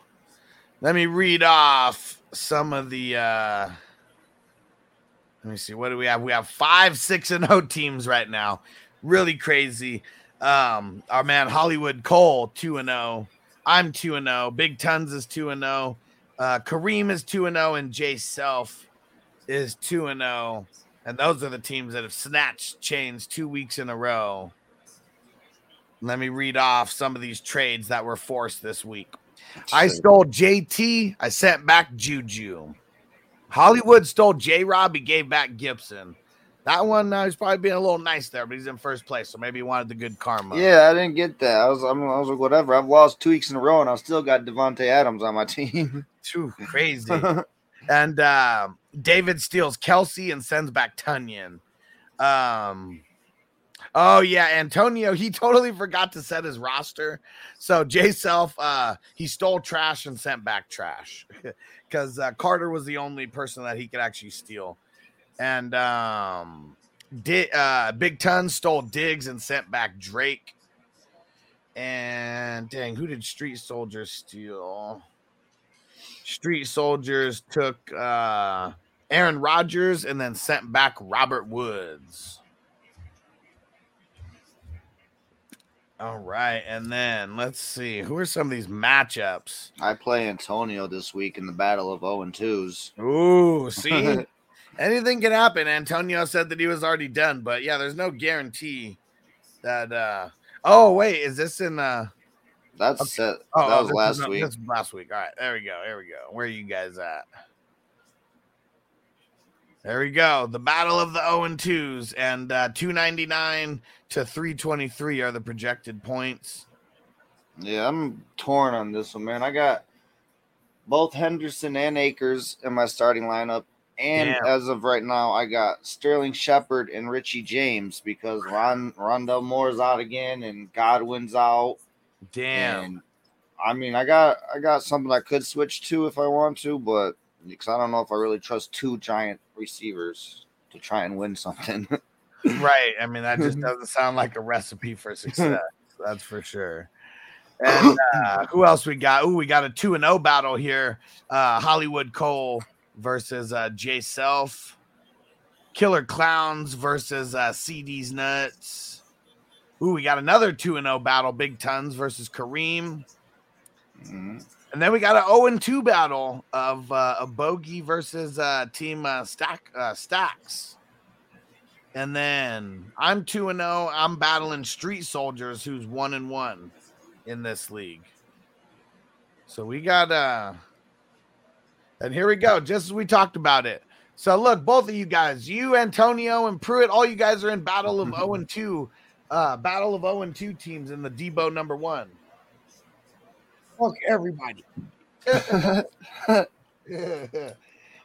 Let me read off some of the uh let me see what do we have? We have five, six, and oh teams right now. Really crazy. Um, our man Hollywood Cole, two and oh. I'm two and oh. Big Tons is two and oh. Uh Kareem is two and oh, and Jay Self is two and oh. And those are the teams that have snatched chains two weeks in a row. Let me read off some of these trades that were forced this week. I stole JT. I sent back Juju. Hollywood stole J Rob. He gave back Gibson. That one, uh, he's probably being a little nice there, but he's in first place, so maybe he wanted the good karma. Yeah, I didn't get that. I was, I'm, I was like, whatever. I've lost two weeks in a row, and I still got Davante Adams on my team. Too crazy. and uh, David steals Kelce and sends back Tonyan. Um, oh yeah, Antonio. He totally forgot to set his roster. So Jay Self, uh, he stole trash and sent back trash because uh, Carter was the only person that he could actually steal. And um, Di- uh, Big Ton stole Diggs and sent back Drake. And dang, who did Street Soldiers steal? Street Soldiers took uh Aaron Rodgers and then sent back Robert Woods. All right, and then let's see who are some of these matchups. I play Antonio this week in the battle of 0 and 2s. Ooh, see, anything can happen. Antonio said that he was already done, but yeah, there's no guarantee that. uh Oh wait, is this in? uh That's Okay. Oh, that oh, was last not- week. This is last week. All right, there we go. There we go. Where are you guys at? There we go. The battle of the 0 and 2s and uh, 299 to 323 are the projected points. Yeah, I'm torn on this one, man. I got both Henderson and Akers in my starting lineup. And Damn. as of right now, I got Sterling Shepard and Richie James because Ron Rondale Moore's out again and Godwin's out. Damn. And I mean, I got I got something I could switch to if I want to, but because I don't know if I really trust two giant receivers to try and win something. right. I mean, that just doesn't sound like a recipe for success. That's for sure. And uh, who else we got? Oh, we got a 2 and 0 battle here. Uh, Hollywood Cole versus uh, Jay Self. Killer Clowns versus uh, CD's Nuts. Ooh, we got another 2 and 0 battle. Big Tons versus Kareem. Mhm. And then we got an 0 and 2 battle of uh, a Bogey versus uh, Team uh, Stack uh, Stacks. And then I'm 2 and 0. I'm battling Street Soldiers, who's 1 and 1 in this league. So we got uh and here we go, just as we talked about it. So look, both of you guys, you Antonio and Pruitt, all you guys are in battle of 0 and 2, uh battle of 0 and 2 teams in the Deebo number 1. Fuck everybody.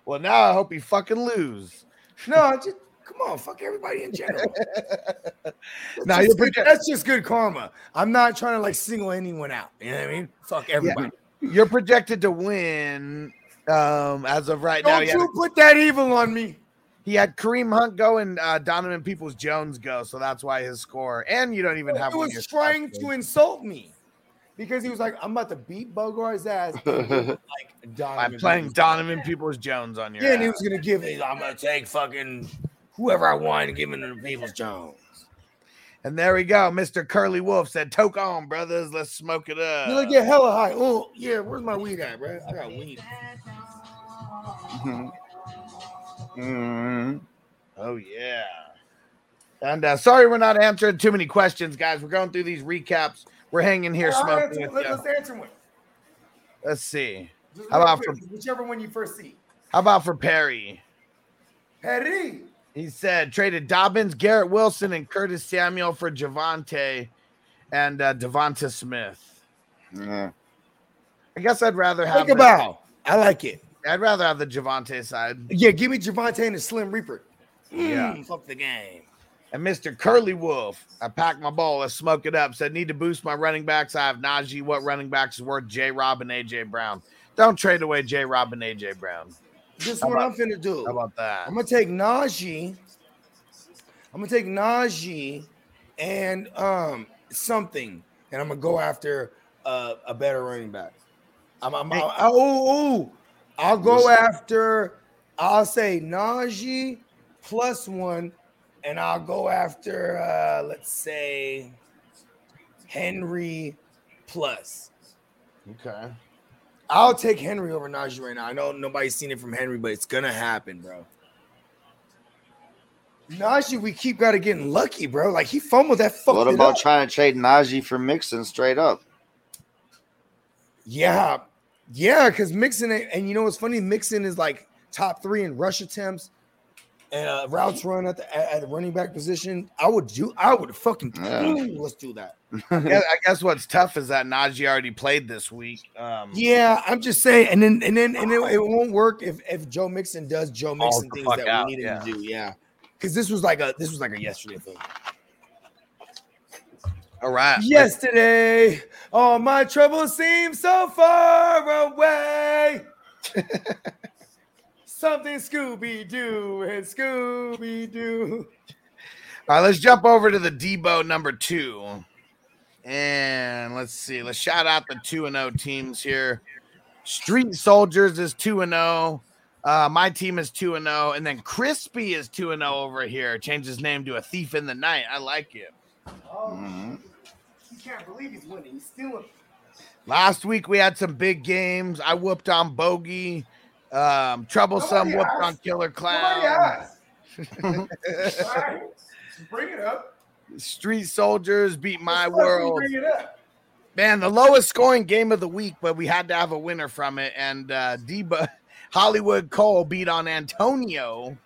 well, now I hope you fucking lose. No, just come on, fuck everybody in general. Now just good- project- that's just good karma. I'm not trying to like single anyone out. You know what I mean? Fuck everybody. You're projected to win um as of right now. Don't He had, you put that evil on me. he had Kareem Hunt go and uh, Donovan Peoples Jones go, so that's why his score. And you don't even have He was trying to insult me because he was like, "I'm about to beat Bogart's ass." like Donovan. I'm playing Peoples. Donovan Peoples Jones on your. Yeah, and he was gonna give it. I'm gonna take fucking whoever I want and give him to Peoples Jones. And there we go. Mr. Curly Wolf said, "Toke on, brothers. Let's smoke it up." You look get hella high. Oh yeah, where's my weed at, bro? I got weed. Mhm. Oh yeah. And uh, sorry, we're not answering too many questions, guys. We're going through these recaps. We're hanging here I'll smoking. answer- with let, ya. us answer one. Let's see. Just How about quick, for whichever one you first see? how about for Perry? Perry. He said traded Dobbins, Garrett Wilson, and Curtis Samuel for Javonte and uh, Devonta Smith. Yeah. I guess I'd rather have Think the- about. I like it. I'd rather have the Javonte side. Yeah, give me Javonte and the Slim Reaper. Yeah. Mm, fuck the game. And Mr. Curly Wolf, I packed my bowl. Let's smoke it up. Said need to boost my running backs. I have Najee. What running backs is worth J. Rob and AJ Brown? Don't trade away J. Rob and AJ Brown. This is what I'm finna do. How about that? I'm gonna take Najee. I'm gonna take Najee and um something, and I'm gonna go after uh, a better running back. I'm, I'm, I'll, oh, oh, I'll go after. I'll say Najee plus one, and I'll go after. Uh, let's say Henry plus. Okay. I'll take Henry over Najee right now. I know nobody's seen it from Henry, but it's gonna happen, bro. Najee, we keep gotta getting lucky, bro. Like he fumbled that What about up. trying to trade Najee for Mixon straight up? Yeah, yeah, because Mixon and you know what's funny? Mixon is like top three in rush attempts and uh, routes run at the at, at the running back position. I would do. I would fucking Yeah. Let's do that. I guess, I guess what's tough is that Najee already played this week. Um, Yeah, I'm just saying, and then and then and then it won't work if if Joe Mixon does Joe Mixon things that out, we need yeah. him to do. Yeah, because this was like a this was like a yesterday thing. All right. Yesterday, all my troubles seem so far away. Something Scooby Doo and Scooby Doo. All right, let's jump over to the Deebo number two. And let's see. Let's shout out the 2 and 0 teams here. Street Soldiers is 2 and 0. Uh, my team is 2 and 0. And then Crispy is 2 and 0 over here. Changed his name to a Thief in the Night. I like it. Mhm. You can't believe he's winning. He's stealing. Last week we had some big games. I whooped on Bogey. Um, Troublesome Nobody whooped on Killer Nobody Clown. asked. All right, bring it up. Street Soldiers beat my world. Bring it up. Man, the lowest scoring game of the week, but we had to have a winner from it. And uh Debo Hollywood Cole beat on Antonio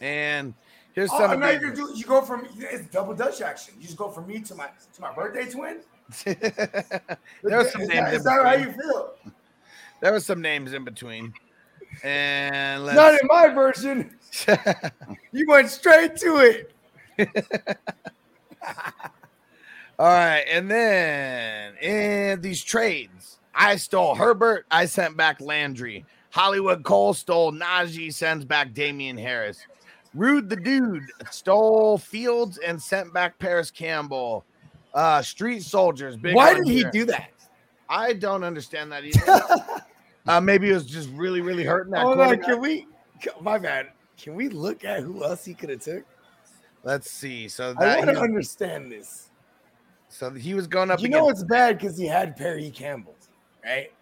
And here's Oh, some. now you do you go from it's double Dutch action. You just go from me to my to my birthday twin. there was some Is that, is that how you feel? There was some names in between. And let's Not in my version. You went straight to it. All right, and then in these trades, I stole Herbert. I sent back Landry. Hollywood Cole stole Najee. Sends back Damien Harris. Rude the dude stole Fields and sent back Parris Campbell. Uh, Street Soldiers. Big Why did he do that? I don't understand that either. uh, maybe it was just really, really hurting that. Hold on, can we? My bad. Can we look at who else he could have took? Let's see. So I that want to understand this. so he was going up. You know against, it's bad because he had Perry Campbell, right?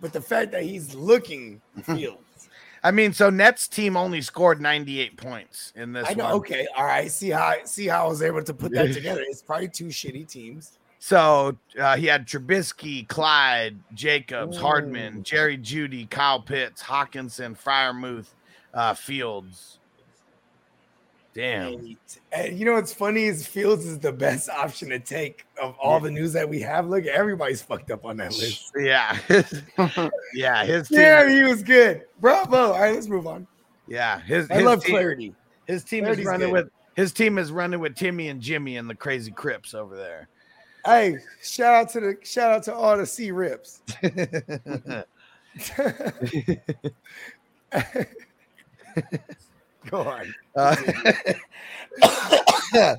But the fact that he's looking Fields, I mean, so Nets team only scored 98 points in this I know. one. Okay, all right. See how see how I was able to put that together. It's probably two shitty teams. So uh, he had Trubisky, Clyde, Jacobs, Ooh. Hardman, Jerry Jeudy, Kyle Pitts, Hockenson, Freiermuth, uh, Fields. Damn. And, and you know what's funny is Fields is the best option to take of all the news that we have. Look, everybody's fucked up on that list. Yeah. yeah. His team. Yeah, he was good. Bravo. All right, let's move on. Yeah. His, I his love team, clarity. His team Clarity's is running good. with his team is running with Timmy and Jimmy and the crazy Crips over there. Hey, shout out to the shout out to all the C rips. Go on. Uh,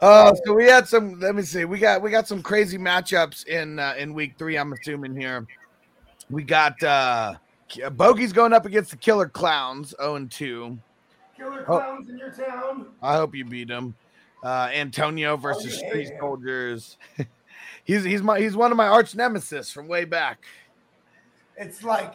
uh, so we had some. Let me see. We got we got some crazy matchups in uh, in week three. I'm assuming here. We got uh Bogey's going up against the Killer Clowns, 0 and 2. Killer Oh. clowns in your town. I hope you beat him. Uh, Antonio versus yeah, Street. Soldiers. he's he's my he's one of my arch nemesis from way back. It's like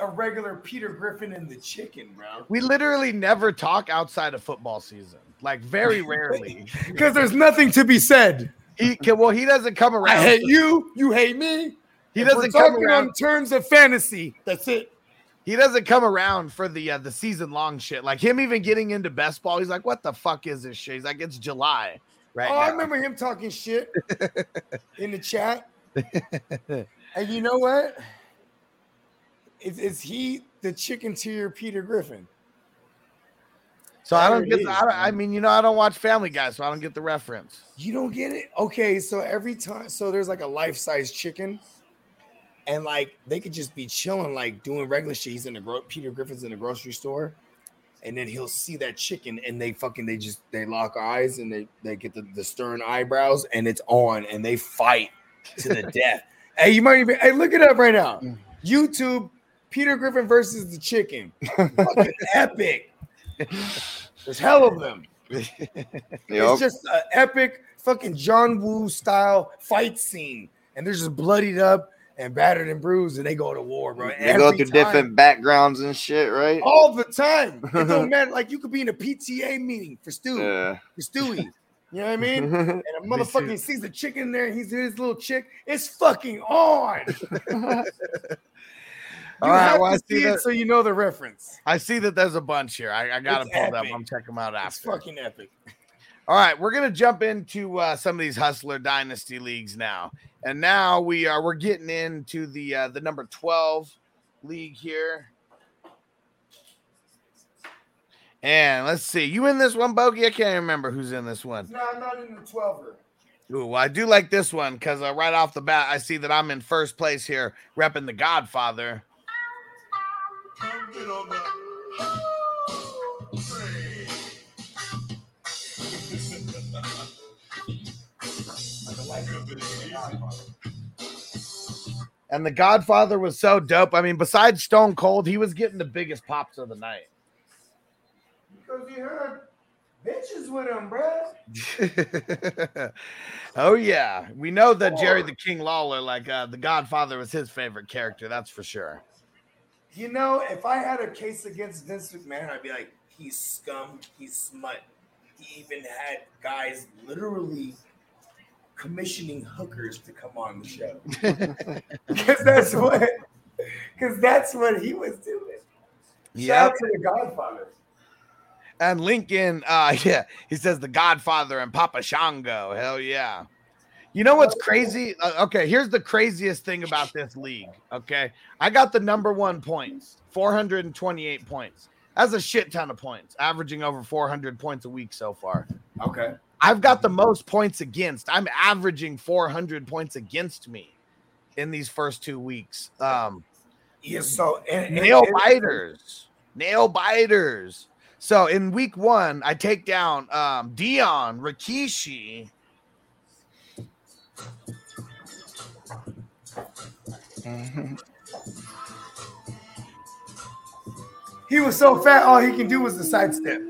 a regular Peter Griffin and the chicken, bro. We literally never talk outside of football season, like very rarely. Because there's nothing to be said. He can, well, he doesn't come around. I hate you. You hate me. He doesn't come around. on terms of fantasy. That's it. He doesn't come around for the uh, the season long shit. Like him even getting into best ball, he's like, "What the fuck is this shit?" He's like, "It's July, right?" oh, I remember him talking shit in the chat. and you know what? Is, is he the chicken to your Peter Griffin? So I don't get. is, The, I, don't, I mean, you know, I don't watch Family Guy, so I don't get the reference. You don't get it? Okay, so every time, so there's like a life size chicken, and like they could just be chilling, like doing regular shit. He's in the gro- Peter Griffin's in the grocery store, and then he'll see that chicken, and they fucking they just they lock eyes and they they get the, the stern eyebrows, and it's on, and they fight to the death. Hey, you might even hey look it up right now. Mm. YouTube, Peter Griffin versus the chicken, fucking epic. There's hell of them. Yup. It's just an epic fucking John Woo style fight scene, and they're just bloodied up and battered and bruised, and they go to war, bro. They go Every through time. different backgrounds and shit, right? all the time. It don't matter. Like you could be in a PTA meeting for Stewie, Yeah. for Stewie. You know what I mean? And a motherfucking sees the chicken there. He's his little chick. It's fucking on. you All right, have well, I to see see it that. so you know the reference. I see that there's a bunch here. I, I got to It's pull them. I'm checking them out It's fucking epic. All right, we're gonna jump into uh, some of these hustler dynasty leagues now, and now we are we're getting into the uh, the number twelve league here. And let's see, you in this one, Bogey? I can't remember who's in this one. No, I'm not in the 12er. Ooh, well, I do like this one because uh, right off the bat, I see that I'm in first place here, repping the Godfather. And the Godfather was so dope. I mean, besides Stone Cold, he was getting the biggest pops of the night. Because you heard bitches with him, bruh. oh yeah, we know that Jerry the King Lawler, like uh, the Godfather, was his favorite character. That's for sure. You know, if I had a case against Vince McMahon, I'd be like, he's scum, he's smut. He even had guys literally commissioning hookers to come on the show. Because that's what because that's what he was doing. Shout Yeah, out to the Godfather. And Lincoln, uh, yeah, he says the Godfather and Papa Shango. Hell yeah. You know what's crazy? Uh, okay, here's the craziest thing about this league. Okay, I got the number one points, 428 points. That's a shit ton of points, averaging over 400 points a week so far. Okay. I've got the most points against. I'm averaging 400 points against me in these first two weeks. Um, Yeah. So and, and- nail and- biters, nail biters. So in week one, I take down um, Dion, Rikishi. He was so fat, all he can do was the sidestep.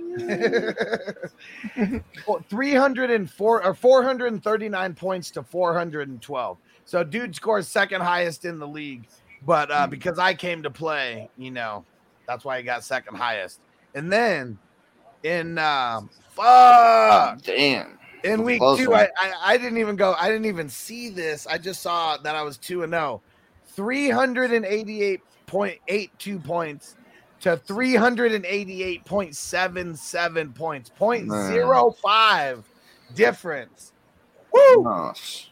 Well, 304 or 439 points to 412. So dude scores second highest in the league, but uh, because I came to play, you know, that's why he got second highest. And then in um fuck Damn. in week Close two. I, I I didn't even go, I didn't even see this. I just saw that I was two and oh. 388.82 points to 388.77 points. Point Man. zero five difference. Woo! Gosh.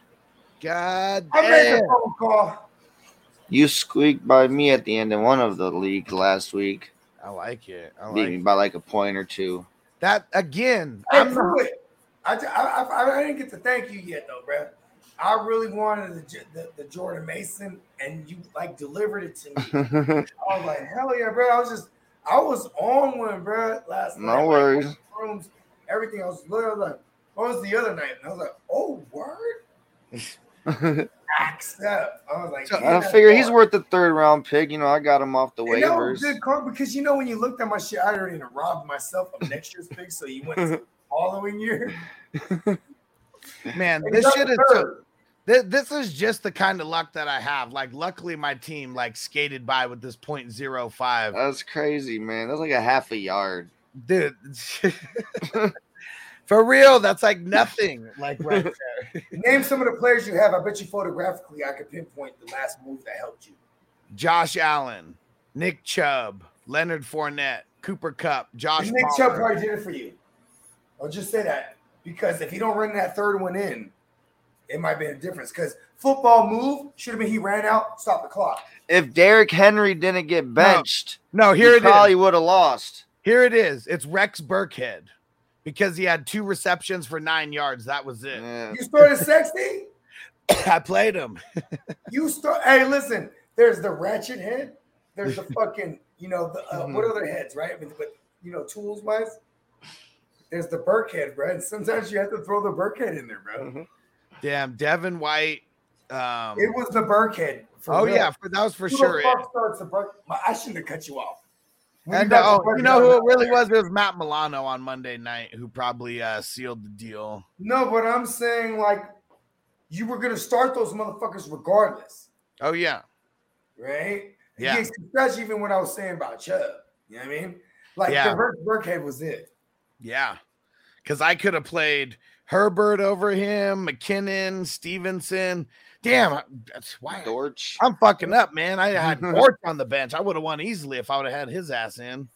God I made the phone call. You squeaked by me at the end of one of the league last week. I like it. I Beat like me it. by like a point or two. that again. Hey, I'm prove it. I, I, I, I didn't get to thank you yet, though, bro. I really wanted the, the, the Jordan Mason, and you like delivered it to me. I was like, hell yeah, bro. I was just, I was on one, bro, last No night. like, worries. rooms, everything. I was literally like, what was the other night? And I was like, oh, word? Accept. I was like, So yeah, I figure he's worth the third round pick. You know, I got him off the And that was waivers. good because you know when you looked at my shit, I already robbed myself of next year's pick, so you went to the following year. man, this shit is third. Th- this is just the kind of luck that I have. Like, luckily, my team like skated by with this point zero five. That's crazy, man. That's like a half a yard. dude. For real, that's like nothing. Like right there. Name some of the players you have. I bet you photographically I could pinpoint the last move that helped you. Josh Allen, Nick Chubb, Leonard Fournette, Cooper Kupp, Josh. Nick Chubb Palmer. probably did it for you. I'll just say that because if you don't run that third one in, it might be a difference. Because football move should have been he ran out, stop the clock. If Derrick Henry didn't get benched, No, here he it is. probably would have lost. Here it is. It's Rex Burkhead because he had two receptions for nine yards. That was it. Yeah. You started sexy. I played him. You start. Hey, listen. There's the ratchet head. There's the fucking. You know the uh, what other heads, right? But, but you know, tools wise. There's the Burkhead, bro. And sometimes you have to throw the Burkhead in there, bro. Damn, Devin White. Um, It was the Burke head. for oh real. yeah, for, that was for Who sure. the fuck starts the Burke? I shouldn't have cut you off. When And got uh, oh, you know who it really was? It was Matt Milano on Monday night who probably uh, sealed the deal. No, but I'm saying like you were gonna start those motherfuckers regardless, Oh yeah, right? Yeah. Especially even what I was saying about Chubb. You know what I mean? Like Yeah. the Burke, Burkhead was it. yeah. Because I could have played Herbert over him, McKinnon, Stevenson. Damn, that's why Dortch. I'm fucking up, man. I had Dortch on the bench. I would have won easily if I would have had his ass in.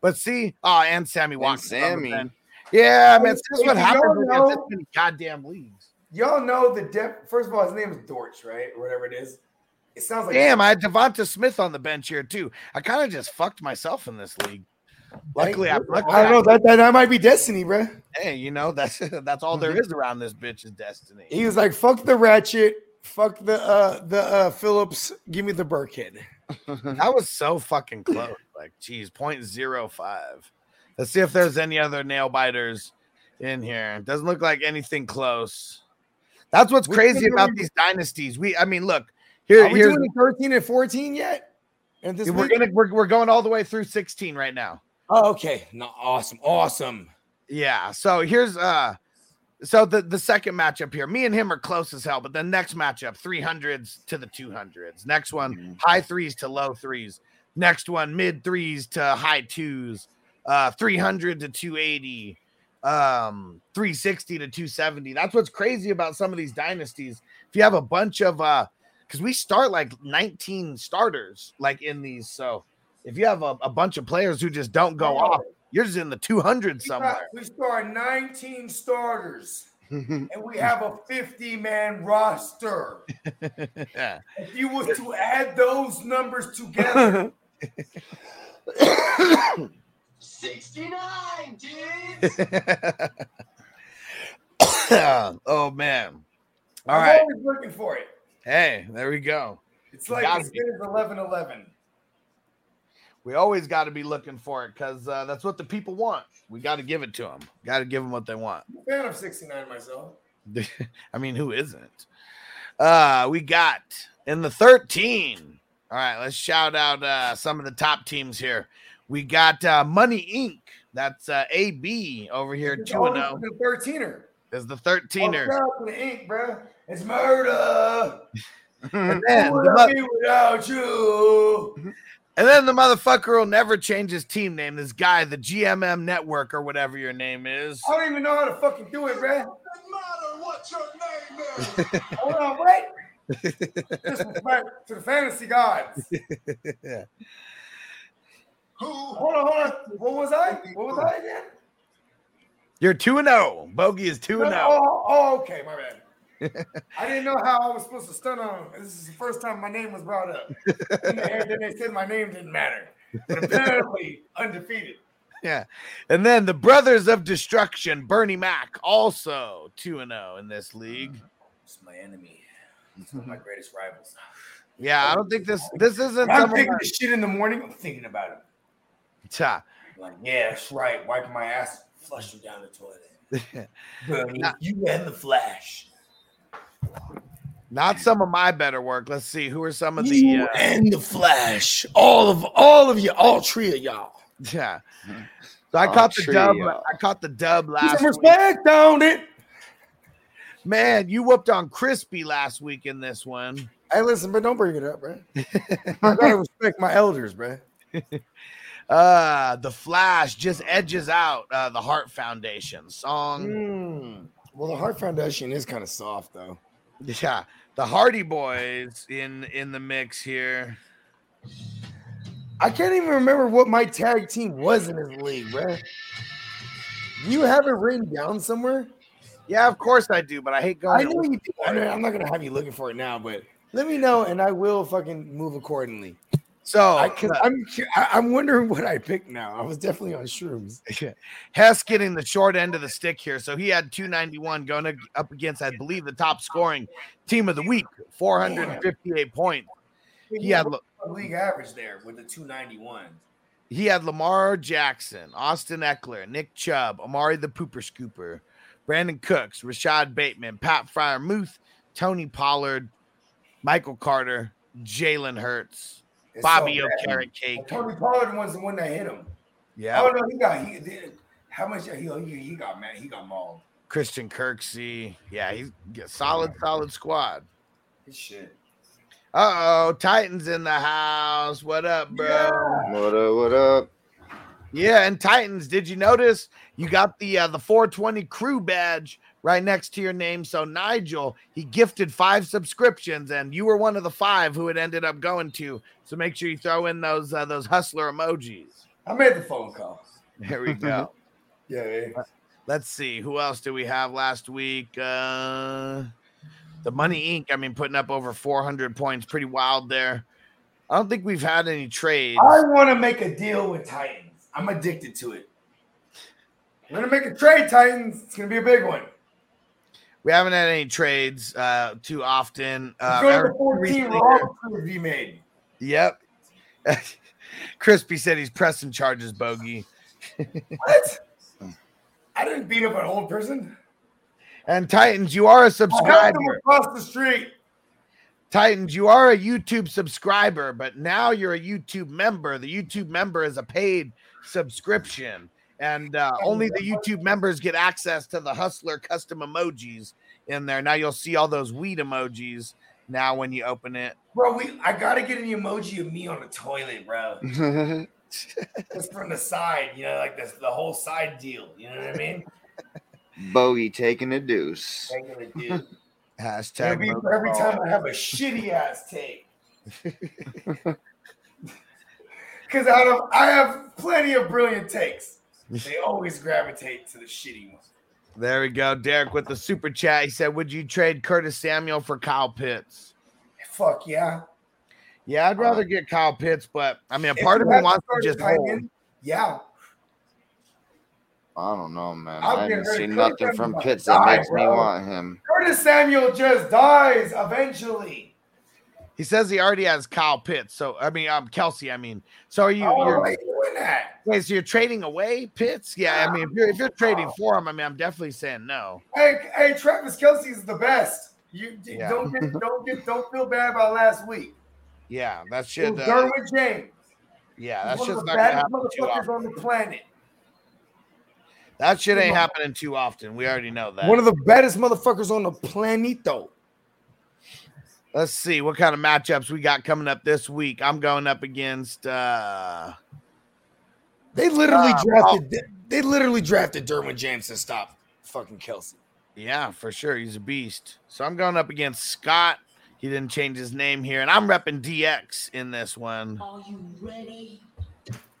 But see, oh, and Sammy And Watkins. on Sammy. bench. Yeah, man, Hey, that's what you happens don't when this many goddamn leagues. Y'all know the depth. First of all, his name is Dortch, right? Or whatever it is. It sounds like Damn, I had Devonta Smith on the bench here too. I kind of just fucked myself in this league. Luckily, I, luckily I don't know. That, that that might be destiny, bro. Hey, you know that's that's all there is around this bitch's destiny. He was like, "Fuck the ratchet, fuck the uh the uh Phillips, give me the Burkhead." That was so fucking close. Like, geez, 0.05. Let's see if there's any other nail biters in here. Doesn't look like anything close. That's what's Which crazy about these dynasties. We, I mean, look here. Are we Here's, doing 13 and 14 yet? And this we're week? gonna we're, we're going all the way through 16 right now. Oh, okay. No, awesome, awesome. Yeah. So here's uh so the the second matchup here. Me and him are close as hell, but the next matchup, 300s to the 200s. Next one, high threes to low threes. Next one, mid threes to high twos. Uh 300 to 280. Um 360 to 270. That's what's crazy about some of these dynasties. If you have a bunch of uh cuz we start like 19 starters like in these so if you have a, a bunch of players who just don't go off you're just in the 200 somewhere. we start 19 starters and we have a 50 man roster. Yeah. If you were to add those numbers together, 69, dudes. oh man. All I'm right. always looking for it. Hey, there we go. It's like Gotta as good as 11 11. We always got to be looking for it because uh, that's what the people want. We got to give it to them. Got to give them what they want. I'm fan of 69 myself. I mean, who isn't? Uh, we got in the 13. All right, let's shout out uh, some of the top teams here. We got uh, Money Inc. That's uh, AB over here, It's 2 and 0. The 13er. Is the Oh, 13er. shout out to the ink, bro. It's murder. And then, Who the would mo- I be without you? and then the motherfucker will never change his team name. This guy, the GMM Network or whatever your name is. I don't even know how to fucking do it, bro. Doesn't matter what your name is. Hold on, wait. Disrespect to the fantasy gods. Who? Hold on, hold on. What was I? What was I again? You're 2 and 0. Bogey is 2 and 0. Oh, oh, okay, my bad. I didn't know how I was supposed to stun on him. This is the first time my name was brought up. And then they said my name didn't matter. But apparently, undefeated. Yeah. And then the Brothers of Destruction, Bernie Mac, also 2 and 0 in this league. Uh, it's my enemy. It's one of my greatest rivals. Yeah, I don't think this this isn't I'm thinking this shit in the morning. I'm thinking about him. Ta. Like, yeah, that's right. Wiping my ass, flushing down the toilet. Bernie, you and the Flash. Not some of my better work. Let's see who are some of the You uh, and the Flash. All of all of you, all three of y'all. yeah. So I Oh, caught the dub. uh, I caught the dub last some week. respect on it. Man, you whooped on Crispy last week in this one. Hey, listen, but don't bring it up, bro. I gotta respect my elders, bro. Uh the Flash just edges out uh the Hart Foundation song. Hmm. Well, the Hart Foundation is kind of soft, though. Yeah, the Hardy Boys in in the mix here. I can't even remember what my tag team was in this league, bro. Do you have it written down somewhere? Yeah, of course I do, but I hate going. I know you do. I I'm not gonna have you looking for it now, but let me know, and I will fucking move accordingly. So I, uh, cause I'm, I, I'm wondering what I picked now. I was definitely on shrooms. Hess getting the short end of the stick here. So he had 291 going ag- up against, I believe, the top scoring team of the week, 458 points. He had league average there with the 291. he had Lamar Jackson, Austin Ekeler, Nick Chubb, Amari the Pooper Scooper, Brandin Cooks, Rashod Bateman, Pat Freiermuth, Tony Pollard, Michael Carter, Jalen Hurts, It's Bobby so bad. O'Carrot Cake. Tony Pollard was the one that hit him. Yeah. Oh no, he got he did. How much he he, he got man? He got mauled. Christian Kirksey. Yeah, he's a solid, solid squad. His shit. Uh oh, Titans in the house. What up, bro? Yeah. What up? What up? Yeah, and Titans. Did you notice you got the uh, the 420 crew badge right next to your name? So Nigel, he gifted five subscriptions, and you were one of the five who it ended up going to. So make sure you throw in those uh, those hustler emojis. I made the phone call. There we go. Yeah, yeah. Let's see who else did we have last week. Uh, the Money Inc. I mean, putting up over 400 points, pretty wild there. I don't think we've had any trades. I want to make a deal with Titans. I'm addicted to it. I'm gonna make a trade, Titans. It's gonna be a big one. We haven't had any trades uh, too often. Uh, Eric 14 recently- Raw be made. Yep. Crispy said he's pressing charges, Bogey. What? I didn't beat up an old person. And Titans, you are a subscriber. across the street. Titans, you are a YouTube subscriber, but now you're a YouTube member. The YouTube member is a paid subscription, and uh, only the YouTube members get access to the Hustler custom emojis in there. Now you'll see all those weed emojis now when you open it. Bro, we I gotta get an emoji of me on the toilet, bro. Just from the side, you know, like this the whole side deal. You know what I mean? Bogey taking a deuce. Regular dude. Hashtag Every, every time I have a shitty ass take. Because out of I have plenty of brilliant takes. They always gravitate to the shitty ones. There we go. Derek with the super chat. He said, Would you trade Curtis Samuel for Kyle Pitts? Fuck yeah. Yeah, I'd rather get Kyle Pitts, but I mean, a part of me wants to just hold. end, Yeah. I don't know, man. I'll I get haven't rid of seen Curtis nothing Samuel from by Pitts that die, makes me want him. Curtis Samuel just dies eventually. He says he already has Kyle Pitts. So I mean, um, Kelce. I mean, so are you? Oh, you're, why you doing that? wait, so you're trading away Pitts? Yeah, I mean, if you're if you're trading for him, I mean, I'm definitely saying no. Hey, hey, Travis Kelce is the best. You Yeah. don't get, don't get, don't feel bad about last week. Yeah, that It shit. Uh, Derwin James. yeah, that's just not baddest motherfuckers on the planet. That shit ain't happening too often. We already know that. One of the baddest motherfuckers on the planet, though. Let's see what kind of matchups we got coming up this week. I'm going up against. uh They literally Uh, drafted. They literally drafted Derwin James to stop fucking Kelce. Yeah, for sure. He's a beast. So I'm going up against Scott. He didn't change his name here, and I'm repping DX in this one. Are you ready?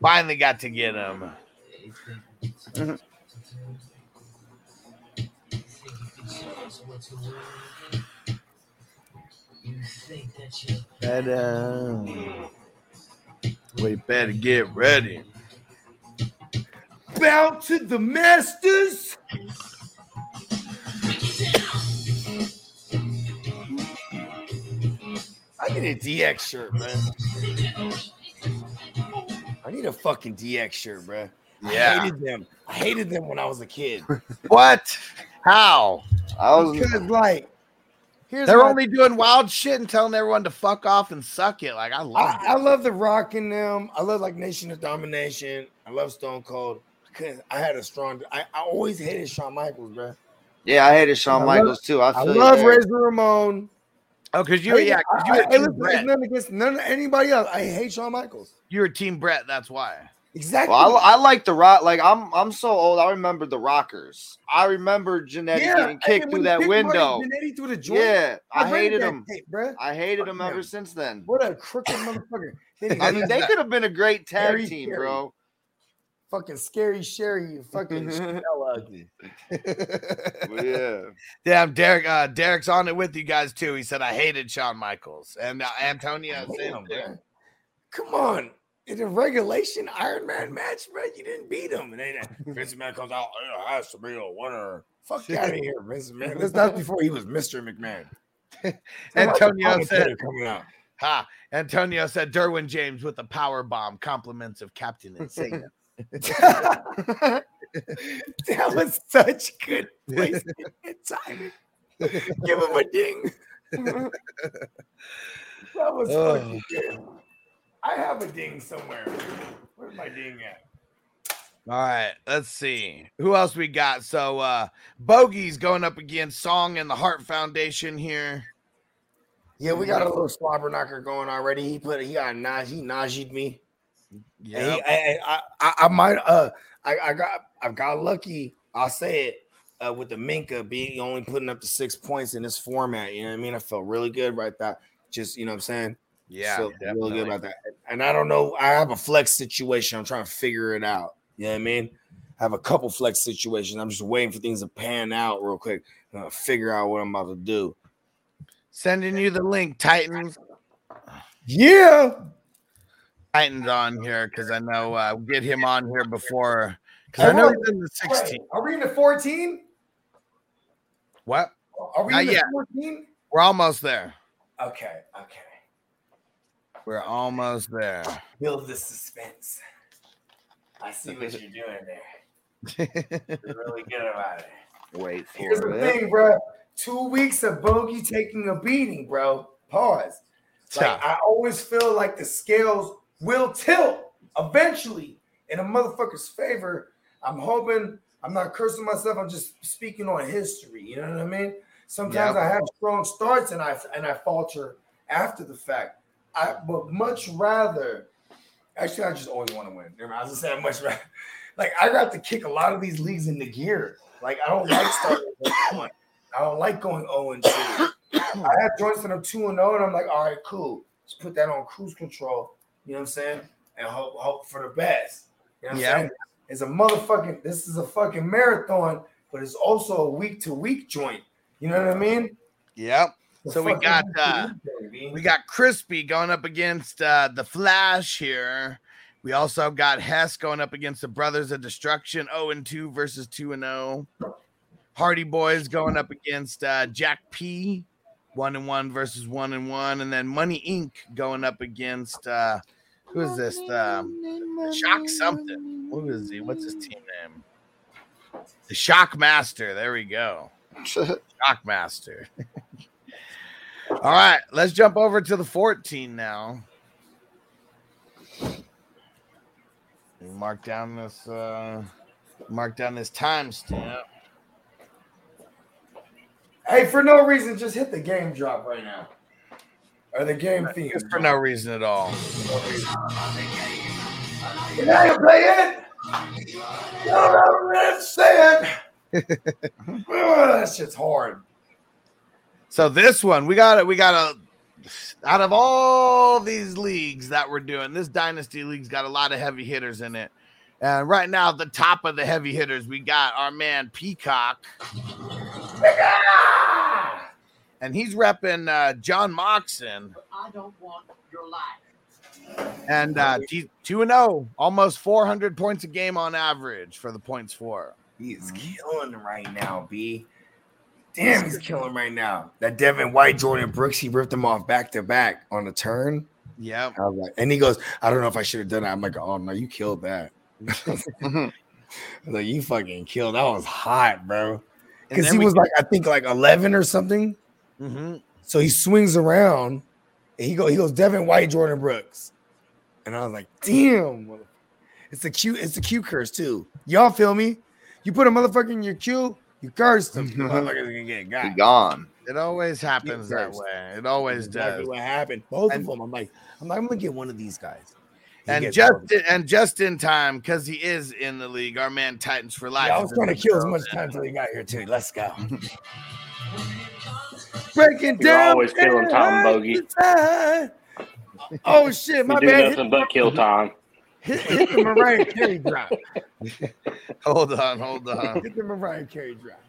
Finally got to get him. Better. We better get ready. Bow to the masters. I need a DX shirt, man. I need a fucking DX shirt, bro. Yeah. I hated them. I hated them when I was a kid. What? How? I was Because like, here's They're only doing wild shit and telling everyone to fuck off and suck it. Like I love I, I love the Rock in them. I love like Nation of Domination. I love Stone Cold. Cause I had a strong. I, I always hated Shawn Michaels, bro. yeah, I hated Shawn I love- Michaels too. I I feel you love there. Razor Ramon. Oh, because you, yeah, yeah, 'cause you I, were I, I Team listen, Brett. it's against none of anybody else. I hate Shawn Michaels. You were Team Brett. That's why. Exactly. Well, I, I like the rock. Like I'm, I'm so old. I remember the Rockers. I remember Jannetty getting kicked and through that he kicked Marty window. Jannetty through the joint, Yeah, I rented hated that him. tape, bruh. I hated Fuck him ever him. since then. What a crooked motherfucker. I mean, they could have been a great tag Very team, scary. bro. Fucking scary Sherry, you fucking hella ugly. Yeah, Damn, Derek. Uh, Derek's on it with you guys too. He said I hated Shawn Michaels and uh, Antonio. Damn, Same thing. bruh. Come on. In a regulation Iron Man match, bro, you didn't beat him. And then Vince McMahon comes out, it has to be a winner. Fuck out of here, Vince McMahon. That's not before he was Mr. McMahon. Antonio Commentator said, coming out. "Ha." Antonio said Derwin James with the power bomb, compliments of Captain Insane. that was such good placement and timing. Give him a ding. that was Oh. fucking good. I have a ding somewhere. Where's my ding at? All right, let's see who else we got. So, uh, Bogey's going up against Song and the Hart Foundation here. Yeah, we got a little slobber knocker going already. He put he got naj he najied me. Yeah, And I, I, I, I might uh I, I got I got lucky. I'll say it uh, with the Minka being only putting up to six points in this format. You know what I mean? I felt really good right that. Just you know what I'm saying? yeah, felt really good about that. And I don't know. I have a flex situation. I'm trying to figure it out. You know what I mean? I have a couple flex situations. I'm just waiting for things to pan out real quick. and I'll figure out what I'm about to do. Sending you the link, Titans. Yeah. Titans on here because I know uh, get him on here before because I know he's in the 16. Are we in the 14? What? Are we Not in the yet. 14? We're almost there. Okay. Okay. We're almost there. Build the suspense. I see what you're doing there. You're really good about it. wait for Here's the it. thing, bro. Two weeks of Bogey taking a beating, bro. Pause. Like I always feel like the scales will tilt eventually in a motherfucker's favor. I'm hoping I'm not cursing myself. I'm just speaking on history. You know what I mean? Sometimes Yep. I have strong starts and I and I falter after the fact. I would much rather. Actually, I just always want to win. Never mind. I was just saying much rather. Like I got to kick a lot of these leagues into gear. Like I don't like starting one. I don't like going 0 and 2. I have joints that I'm 2 and 0, and I'm like, all right, cool. Let's put that on cruise control. You know what I'm saying? And hope hope for the best. You know what Yeah. I'm saying? is a motherfucking. This is a fucking marathon, but it's also a week to week joint. You know what I mean? Yep. The So we got uh we got Crispy going up against uh the Flash here. We also got Hess going up against the Brothers of Destruction, 0 and 2 versus 2 and 0. Hardy Boys going up against uh Jack P, 1 and 1 versus 1 and 1. And then Money Inc. going up against uh who is this? Um Shock something. Who is he? What's his team name? The Shock Master. There we go. Shock Master. All right, let's jump over to the 14 now. Mark down this uh mark down this timestamp. Hey, for no reason, just hit the game drop right now. Or the game theme. Just for no reason at all. Now you play it. Don't know what to say it. That shit's hard. So this one, we got it. We got a out of all these leagues that we're doing, this dynasty league's got a lot of heavy hitters in it. And right now, at the top of the heavy hitters, we got our man Peacock. And he's repping uh, John Moxon. I don't want your life. And uh, he's 2 and 0, almost 400 points a game on average for the points for. He is killing right now, B. Damn, he's killing right now. That Devin White, Jordyn Brooks, he ripped him off back to back on the turn. Yeah. Like, and he goes, I don't know if I should have done that. I'm like, oh no, you killed that. I was like, you fucking killed. That was hot, bro. Because he was get- like, I think like 11 or something. Mm-hmm. So he swings around and he go, he goes, Devin White, Jordyn Brooks. And I was like, damn, it's a cute, it's a cute curse too. Y'all feel me? You put a motherfucker in your queue, you cursed him. Motherfucker's gonna get He got. gone. It always happens that way. It always Exactly does. what happened. Both And- of them. I'm like, I'm like, I'm gonna get one of these guys. He And gets just both. and just in time, because he is in the league, our man Titans for Life. Yeah, I was trying to kill as much time till he got here too. Let's go. Breaking You're down. always killing Tom Bogey. Oh shit, You my do bad. Hit, nothing but kill time. hit, hit the Mariah Carey drop. Hold on, hold on. Hit the Mariah Carey drop.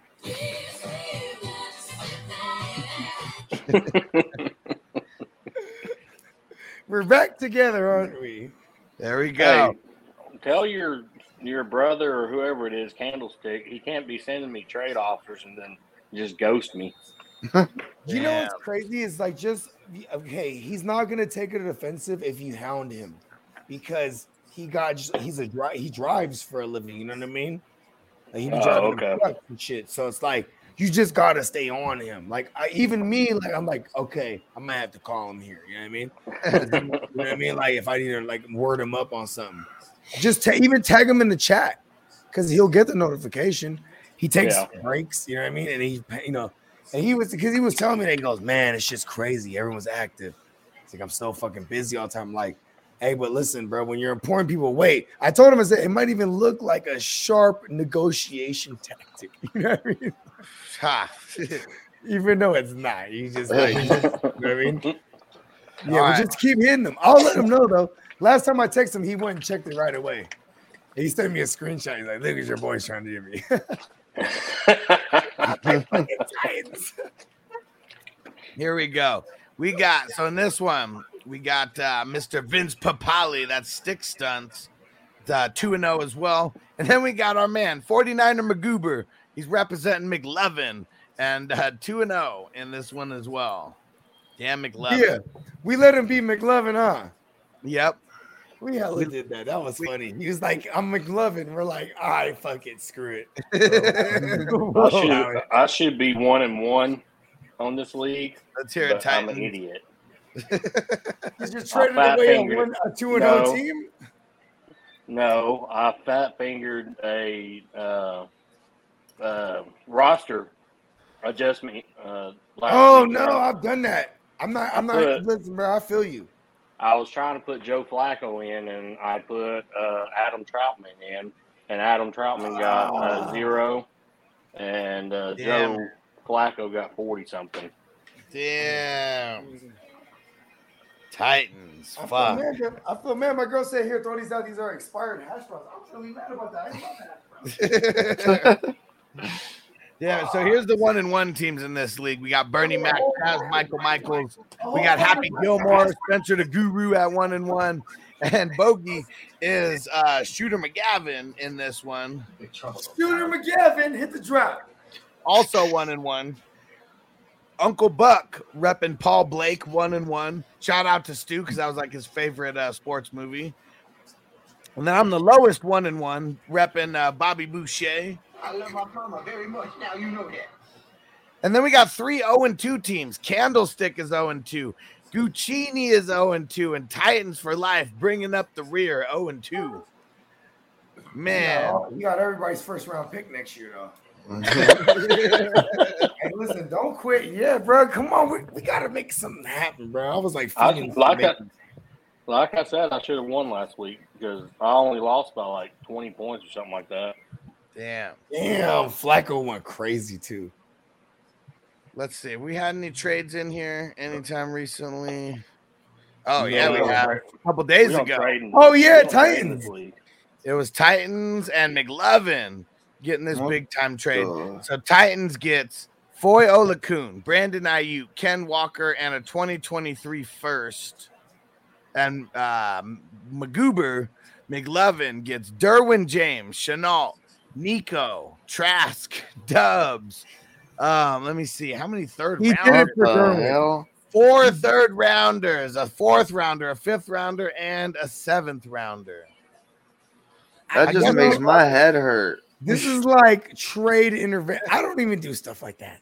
We're back together, aren't we? There we go. Hey, tell your your brother or whoever it is, Candlestick, he can't be sending me trade offers and then just ghost me. You know what's crazy is like just okay. He's not gonna take it offensive if you hound him because he got he's a dri- he drives for a living. You know what I mean? Like he be Oh, driving okay. and shit. So it's like you just gotta stay on him. Like I, even me, like I'm like okay, I'm gonna have to call him here. You know what I mean? you know what I mean? Like if I need to like word him up on something, just ta- even tag him in the chat because he'll get the notification. He takes Yeah. breaks. You know what I mean? And he, you know. And he was because he was telling me that he goes, man, it's just crazy. Everyone's active. It's like I'm so fucking busy all the time. I'm like, hey, but listen, bro, when you're important, people wait. I told him I said it might even look like a sharp negotiation tactic. You know what I mean? Ha. Even though it's not. You just like, you know what I mean? Yeah, All but right. just keep hitting them. I'll let him know though. Last time I texted him, he went and checked it right away. He sent me a screenshot. He's like, look at your boy's trying to get me. Here we go. We got so in this one, we got uh, Mr. Vince Papale, that's stick stunts, uh, 2 and 0 as well. And then we got our man, 49er McGoober. He's representing McLevin and uh, 2 and 0 in this one as well. Damn McLevin. Yeah, we let him be McLovin, huh? Yep. We hella did that. That was funny. He was like, I'm McLovin. We're like, all right, fuck it, screw it. I should I should be one and one on this league. Let's hear it, but I'm an Titans. idiot. You just traded fat away a, fingered. one, a 2 and 0 No. team? No, I fat fingered a uh, uh, roster adjustment. Uh, last Oh week. no, I've done that. I'm not. I'm not. But- Listen, bro. I feel you. I was trying to put Joe Flacco in, and I put uh, Adam Trautman in, and Adam Trautman got uh, Ah. zero, and uh, Joe Flacco got forty something. Damn. Titans. I feel, Fuck. mad, I feel mad. My girl said, "Here, throw these out. These are expired hash browns." I'm really mad about that. Yeah, so here's the one and one teams in this league. We got Bernie Mac, Michael Michaels. We got Happy Gilmore, Spencer the Guru at one and one, and Bogey is uh, Shooter McGavin in this one. Shooter McGavin hit the drop. Also one and one. Uncle Buck repping Paul Blart one and one. Shout out to Stu because that was like his favorite uh, sports movie. And then I'm the lowest one and one repping uh, Bobby Boucher. I love my mama very much. Now you know that. And then we got three 0 and 2 teams. Candlestick is 0 and 2. Guccini is 0 and 2. And Titans for life bringing up the rear 0 and 2. Man. we got everybody's first round pick next year, though. hey, listen, don't quit. Yeah, bro. Come on. We, we got to make something happen, bro. I was like, I, feeling like I, like I said, I should have won last week because I only lost by like twenty points or something like that. Damn. Damn. Flacco went crazy, too. Let's see. We had any trades in here anytime recently? Oh, No, yeah, we we don't a couple days ago. trade Oh, yeah, we don't trade in Titans. It was Titans and McLovin getting this What big time trade. the- So Titans gets Foye Oluokun, Brandon Aiyuk, Ken Walker, and a 2023 first. And uh, Magoober McLovin gets Derwin James, Chenault, Nico, Trask, Doubs. Um, let me see how many third He did it rounders. for The Derwin. hell? Four third rounders, a fourth rounder, a fifth rounder, and a seventh rounder. That I just makes know. my head hurt. This is like trade intervention. I don't even do stuff like that.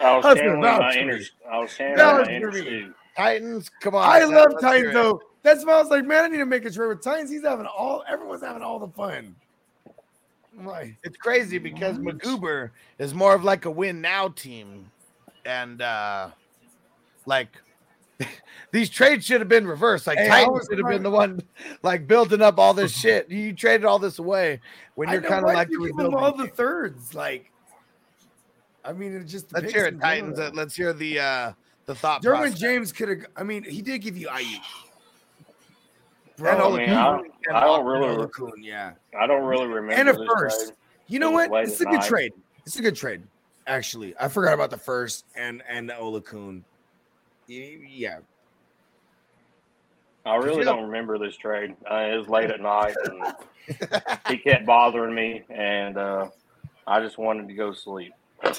I was Husband, channeling vouch my for inner. I was channeling Vouch my inner for me. Stu. Titans, come on. I love Titans hear it. though. That's why I was like, man, I need to make a trade with Titans. He's having all, everyone's having all the fun. Like, It's crazy because Magoober is more of like a win now team. And uh like these trades should have been reversed. Like Hey, Titans should have been the one like building up all this shit. You traded all this away when you're kind of like you give them all the thirds. Like, I mean, it just Let's hear it, Titans. Uh, Let's hear the uh the thought Derwin. James could have. I mean, he did give you IU. And I mean, I, and I don't really, Oluokun, yeah. I don't really remember And a first. trade. You know what? It's a good night. trade. It's a good trade. Actually, I forgot about the first and and the Oluokun. Yeah, I really you- don't remember this trade. Uh, it was late at night, and he kept bothering me, and uh, I just wanted to go sleep.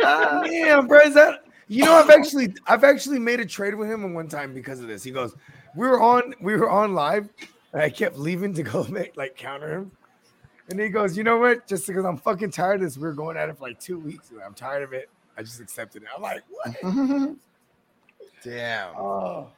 Damn, bro, is that you know I've actually I've actually made a trade with him one time because of this. He goes, we were on we were on live, and I kept leaving to go make like counter him, and he goes, you know what? Just because I'm fucking tired of this, we are going at it for like two weeks, and I'm tired of it. I just accepted it. I'm like, what? Damn. Oh,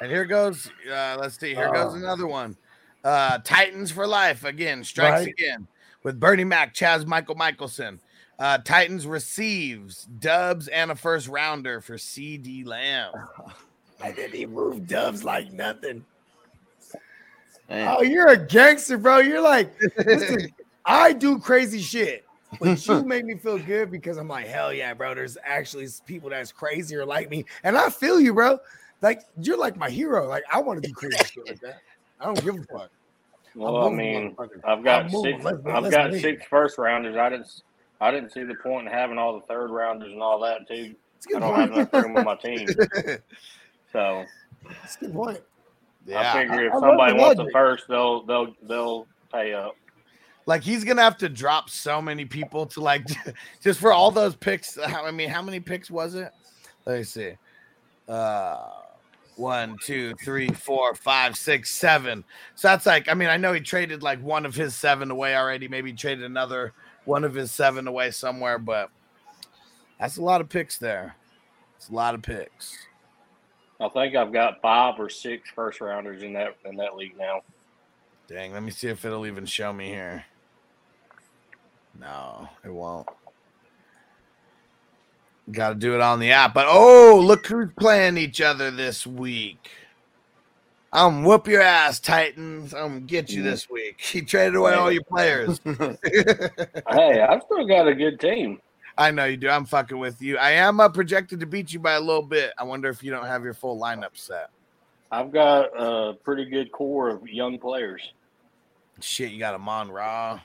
And here goes, uh, let's see, here goes Oh. another one. Uh, Titans for life again, strikes Right. again with Bernie Mac, Chaz Michael Michelson. Uh, Titans receives Doubs and a first rounder for CeeDee Lamb. and then he moved Doubs like nothing. Man. Oh, you're a gangster, bro. You're like, listen, I do crazy shit, but you make me feel good because I'm like, hell yeah, bro. There's actually people that's crazier like me, and I feel you, bro. Like you're like my hero. Like I want to do crazy shit like that. I don't give a fuck. Well, I'm I moving, mean. I've got I'm six. Let's- I've let's got leave. six first rounders. I didn't. I didn't see the point in having all the third rounders and all that too. It's a I good don't have enough room on my team, so It's a good point. Yeah. I figure if I love somebody the wants a logic. first, they'll they'll they'll pay up. Like he's gonna have to drop so many people to like just for all those picks. How I mean, how many picks was it? Let me see. Uh one, two, three, four, five, six, seven. So that's like, I mean, I know he traded like one of his seven away already. Maybe he traded another one of his seven away somewhere, but that's a lot of picks there. It's a lot of picks. I think I've got five or six first rounders in that in that league now. Dang, let me see if it'll even show me here. No, it won't. Got to do it on the app. But oh, look who's playing each other this week. I'm whoop your ass, Titans. I'm gonna get you this week. He traded away all your players. Hey, I've still got a good team. I know you do. I'm fucking with you. I am uh, projected to beat you by a little bit. I wonder if you don't have your full lineup set. I've got a pretty good core of young players. Shit, you got a Mon Ra.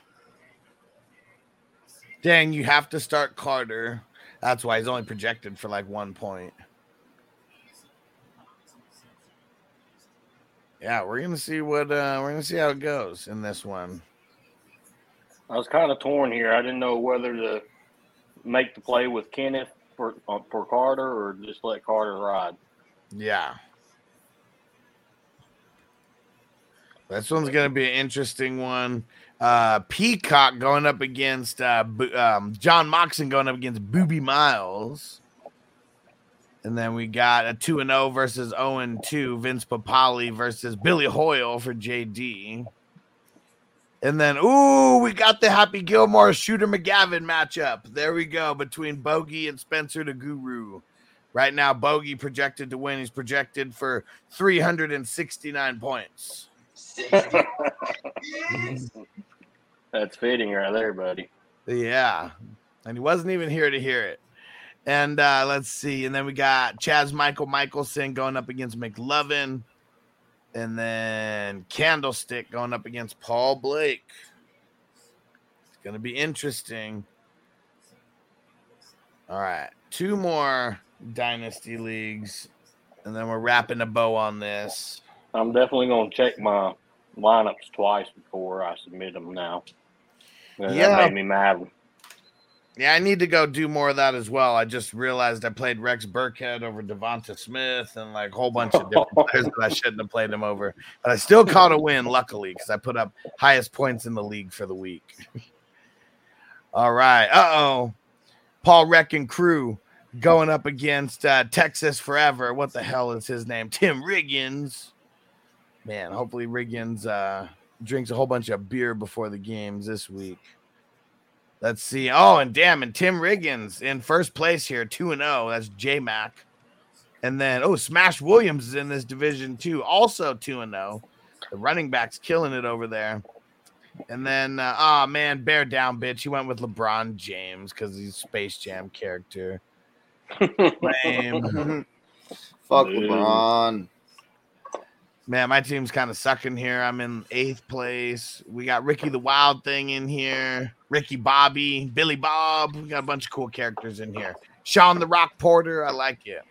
Dang, you have to start Carter. That's why he's only projected for like one point. Yeah, we're gonna see what uh we're gonna see how it goes in this one. I was kind of torn here. I didn't know whether to make the play with Kenneth for uh, for Carter or just let Carter ride. Yeah. This one's gonna be an interesting one. Uh Peacock going up against uh Bo- um, John Moxon going up against Booby Miles. And then we got a 2 and 0 versus 0 and 2, Vince Papale versus Billy Hoyle for JD. And then, ooh, we got the Happy Gilmore Shooter McGavin matchup. There we go between Bogey and Spencer the Guru. Right now, Bogey projected to win. He's projected for 369 points. That's fitting right there, buddy. Yeah. And he wasn't even here to hear it. And uh, let's see. And then we got Chaz Michael Michelson going up against McLovin. And then Candlestick going up against Paul Blart. It's going to be interesting. All right. Two more Dynasty leagues. And then we're wrapping a bow on this. I'm definitely going to check my lineups twice before I submit them now. Yeah. That made me mad. Yeah, I need to go do more of that as well. I just realized I played Rex Burkhead over DeVonta Smith and like a whole bunch of different players that I shouldn't have played him over. But I still caught a win, luckily, because I put up highest points in the league for the week. All right. Uh oh. Paul Reck and crew going up against uh, Texas Forever. What the hell is his name? Tim Riggins. Man, hopefully Riggins uh, drinks a whole bunch of beer before the games this week. Let's see. Oh, and damn, and Tim Riggins in first place here, 2 and 0. That's J Mac. And then, oh, Smash Williams is in this division too, also 2 and 0. The running back's killing it over there. And then, uh, oh man, bear down, bitch. He went with LeBron James because he's Space Jam character. Lame. Fuck Dude. LeBron. Man, my team's kind of sucking here. I'm in eighth place. We got Ricky the Wild Thing in here, Ricky Bobby, Billy Bob. We got a bunch of cool characters in here. Sean the Rock Porter, I like it.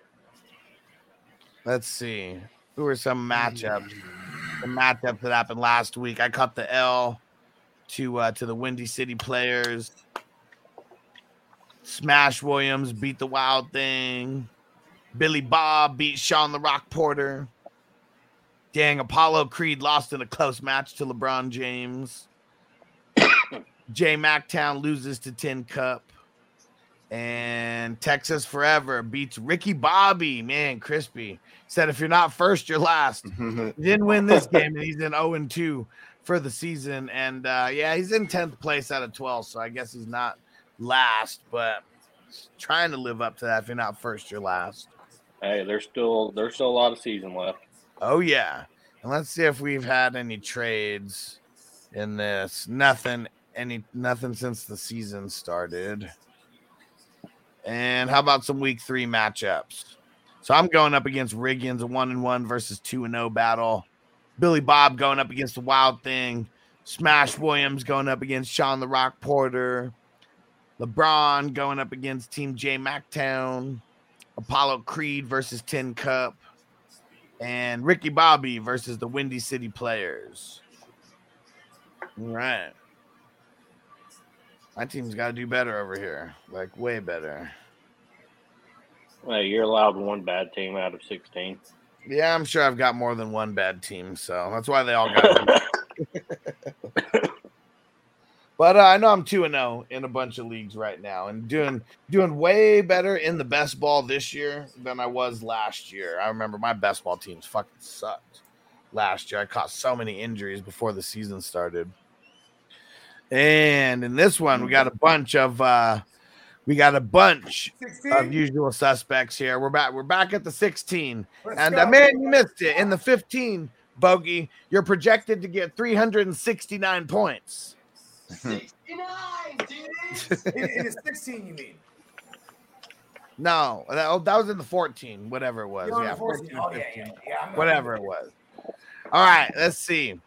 Let's see. Who are some matchups? The matchups that happened last week. I caught the L to uh, to the Windy City players. Smash Williams beat the Wild Thing. Billy Bob beat Sean the Rock Porter. Dang, Apollo Creed lost in a close match to LeBron James. J Mactown loses to Tin Cup. And Texas Forever beats Ricky Bobby. Man, crispy. Said if you're not first, you're last. didn't win this game, and he's in 0 and 2 for the season. And uh, yeah, he's in 10th place out of 12. So I guess he's not last, but trying to live up to that. If you're not first, you're last. Hey, there's still there's still a lot of season left. Oh yeah. And let's see if we've had any trades in this. Nothing any nothing since the season started. And how about some week 3 matchups? So I'm going up against Riggins, a 1 and 1 versus 2 and 0 battle. Billy Bob going up against the Wild Thing. Smash Williams going up against Sean the Rock Porter. LeBron going up against Team J Mactown. Apollo Creed versus Tin Cup and Ricky Bobby versus the Windy City Players. All right. My team's got to do better over here, like way better. Hey, you're allowed one bad team out of sixteen. Yeah, I'm sure I've got more than one bad team, so that's why they all got. but uh, I know I'm two and zero in a bunch of leagues right now, and doing doing way better in the best ball this year than I was last year. I remember my best ball teams fucking sucked last year. I caught so many injuries before the season started. And in this one, we got a bunch of uh we got a bunch of usual suspects here. We're back. We're back at the 16. Let's and uh, man, you missed it. In the 15, bogey, you're projected to get 369 points. in, in the 16, you mean? No, that, oh, that was in the 14, whatever it was. Yeah, 14. 14, Oh, yeah, 15, yeah, yeah, whatever it was. All right, let's see.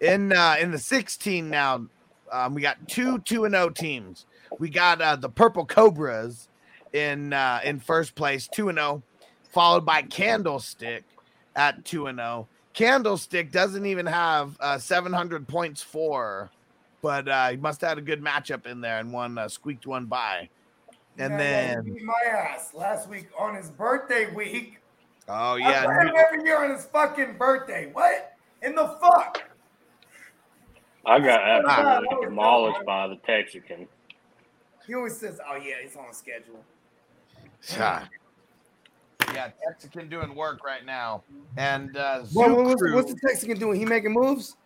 In uh, in the 16 now, um, we got two two and O teams. We got uh, the Purple Cobras in uh, in first place, two and zero, followed by Candlestick at two and zero. Candlestick doesn't even have uh, 700 points for, but uh, he must have had a good matchup in there and one uh, squeaked one by. And Yeah, then, beat my ass last week on his birthday week. oh yeah, every year on his fucking birthday. What in the fuck? I got absolutely demolished by the Texican. He always says, "Oh yeah, he's on schedule." Shot. Yeah, Texican doing work right now. And uh What, what- what's, what's the Texican doing? He making moves?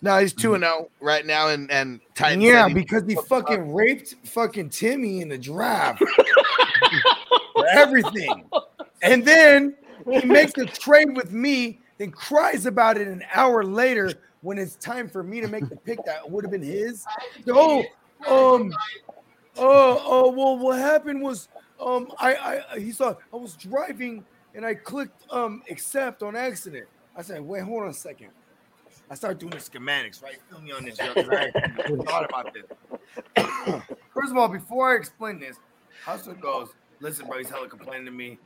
no, he's 2 and 0 right now and and Titan yeah, because he fucking raped fucking Timmy in the draft. For everything. And then he makes a trade with me, then cries about it an hour later when it's time for me to make the pick that would have been his. Oh, um, oh, oh, well, what happened was, um, I, I, he saw I was driving and I clicked um accept on accident. I said, wait, hold on a second. I started doing the schematics, right? Fill me on this, yo, I thought about this. First of all, before I explain this, Hustle goes, listen, bro, he's hella complaining to me.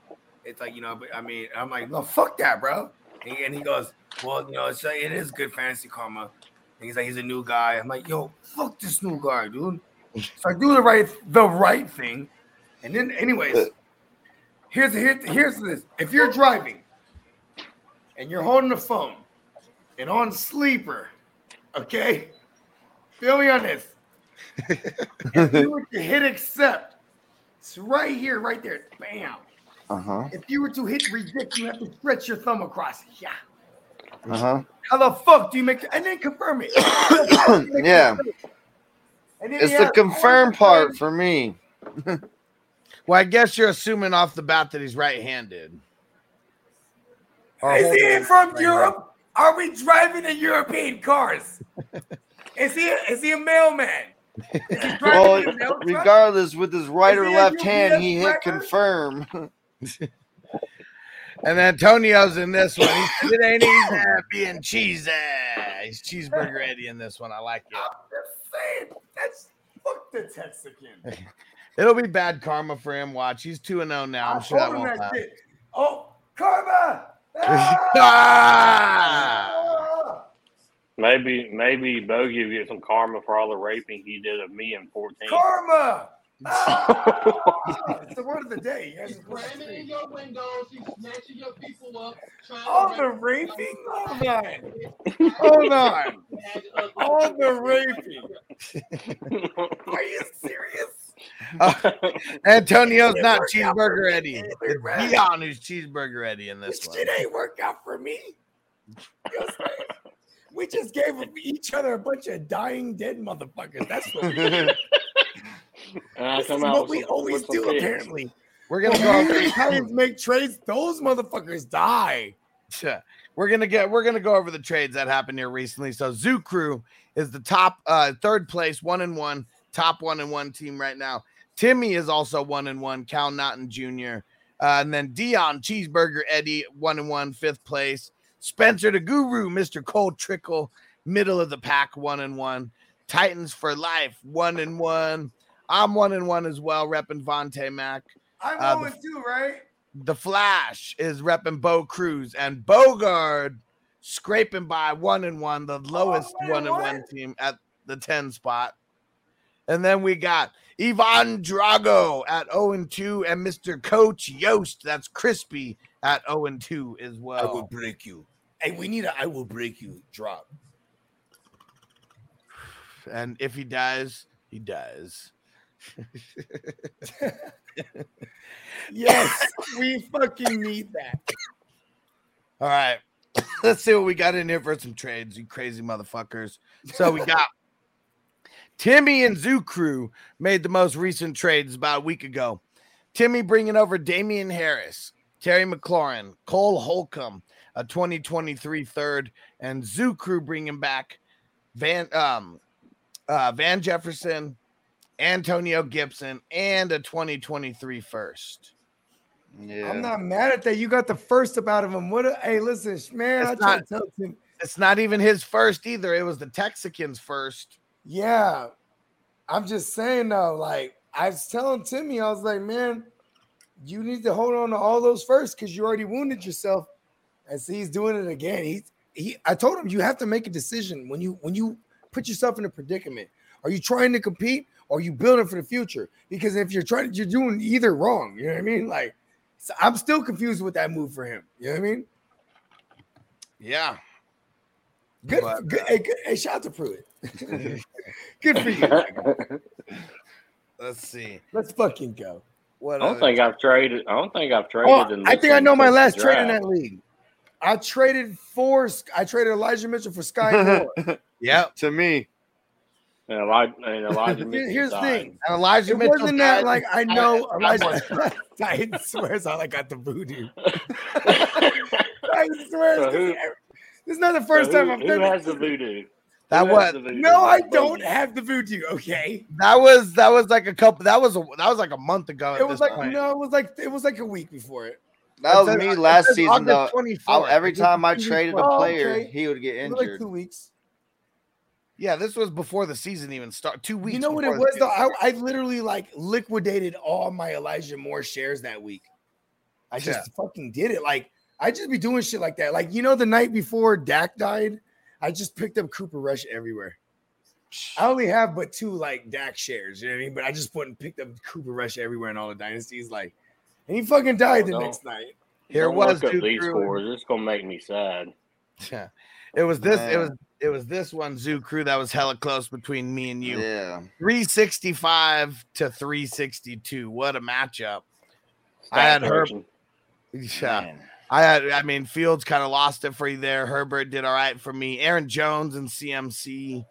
It's like, you know, but I mean, I'm like, no, fuck that, bro. And, and he goes, well, you know, it's, uh, it is good fantasy karma. And he's like, he's a new guy. I'm like, yo, fuck this new guy, dude. So I do the right, the right thing. And then, anyways, here's here's here's this. If you're driving and you're holding the phone and on sleeper, okay, feel me on this. if you were to hit accept, it's right here, right there. Bam. Uh huh. If you were to hit reject, you have to stretch your thumb across. Yeah. Uh huh. How the fuck do you make and then confirm it? Yeah. And then It's the confirm part for me. Well, I guess you're assuming off the bat that he's right-handed. Or Is he from right-handed. Europe? Are we driving in European cars? is he is he a mailman? Is he Well, a mail regardless, with his right Is or left hand, he hit driver? confirm. And Antonio's in this one. He's, it ain't easy being cheesy. He's cheeseburger Eddie in this one. I like it. I'm just saying, that's fuck the Texican. It'll be bad karma for him. Watch, he's two and zero now. I'm I sure that won't happen. shit. Oh, karma! Ah! Maybe maybe Bogey will get some karma for all the raping he did of me in 14. Karma! It's the word of the day. You guys He's are slamming in your windows. He's snatching your people up. trying to All the raping? Hold on. Hold on. All the raping. Are you serious? Uh, Antonio's not worked out for cheeseburger. Eddie. It It's worked. Dion who's cheeseburger Eddie in this This one. shit ain't work out for me. You know what I'm saying? we just gave each other a bunch of dying dead motherfuckers. That's what we did. And I This is out what we some- always do, pigs. apparently. We're gonna When go. we Italians make trades, those motherfuckers die. We're gonna get. We're gonna go over the trades that happened here recently. So Zoo Crew is the top, uh, third place, one and one, top one and one team right now. Timmy is also one and one. Cal Naughton Jr. Uh, and then Dion Cheeseburger Eddie one and one, fifth place. Spencer the Guru, Mr. Cole Trickle, middle of the pack, one and one. Titans for life, one and one. I'm one and one as well, repping Vontae Mack. I'm Uh, going two, right? The Flash is repping Bo Cruz and Bogard scraping by one and one, the lowest one and one and one one? team at the 10 spot. And then we got Ivan Drago at 0 and 2, and Mr. Coach Yost, that's crispy at 0 and 2 as well. I will break you. Hey, we need a I will break you drop. And if he dies, he dies. Yes, we fucking need that. All right. Let's see what we got in here for some trades, you crazy motherfuckers. So we got Timmy and Zoo Crew made the most recent trades about a week ago. Timmy bringing over Damien Harris, Terry McLaurin, Cole Holcomb, a 2023 third, and Zoo Crew bringing back Van um uh, Van Jefferson, Antonio Gibson, and a 2023 first. Yeah. I'm not mad at that. You got the first up out of him. What? A, hey, listen, man. It's tried not- to tell Tim. It's not even his first either. It was the Texicans first. Yeah, I'm just saying though. Like I was telling Timmy, I was like, man, you need to hold on to all those first because you already wounded yourself. And see, he's doing it again. He's he. I told him you have to make a decision when you when you put yourself in a predicament. Are you trying to compete or are you building for the future? Because if you're trying, you're doing either wrong. You know what I mean? Like, so I'm still confused with that move for him. You know what I mean? Yeah. Good, But, good, hey, good hey, shout out to Pruitt. good for you. Let's see. Let's fucking go. What I don't other- think I've traded. I don't think I've traded. Oh, in I think I know my since the last trade in that league. I traded for I traded Elijah Mitchell for Skyy Moore. Yep. to me. And Elijah, and Elijah Mitchell Here's the thing. And Elijah It Mitchell wasn't that like I know I- Elijah Titan swears I got the voodoo. Titan swears So who- this is not the first So time who, I've who done has this. the voodoo? That Who was the voodoo? No, I don't have the voodoo. Okay, that was that was like a couple. That was a that was like a month ago. It was like point. no, it was like it was like a week before it. That was says- me last season though. August I- 24th. every time I traded a before. Oh, player, okay. he would get It was like injured. two weeks. Yeah, this was before the season even started. Two weeks. You know what it was though? I, I literally like liquidated all my Elijah Moore shares that week. I just Yeah. fucking did it. Like I just be doing shit like that. Like you know, the night before Dak died, I just picked up Cooper Rush everywhere. I only have but two like Dak shares, you know what I mean? But I just put and picked up Cooper Rush everywhere in all the dynasties. Like, and he fucking died the Oh, no. next night. Here Don't was look up Duke these Drew. scores. It's gonna make me sad. Yeah. It was this. It was it was this one Zoo Crew that was hella close between me and you. Yeah. 365 to 362. What a matchup. I had Herb. Yeah. Man. I had I mean Fields kind of lost it for you there. Herbert did all right for me. Aaron Jones and CMC,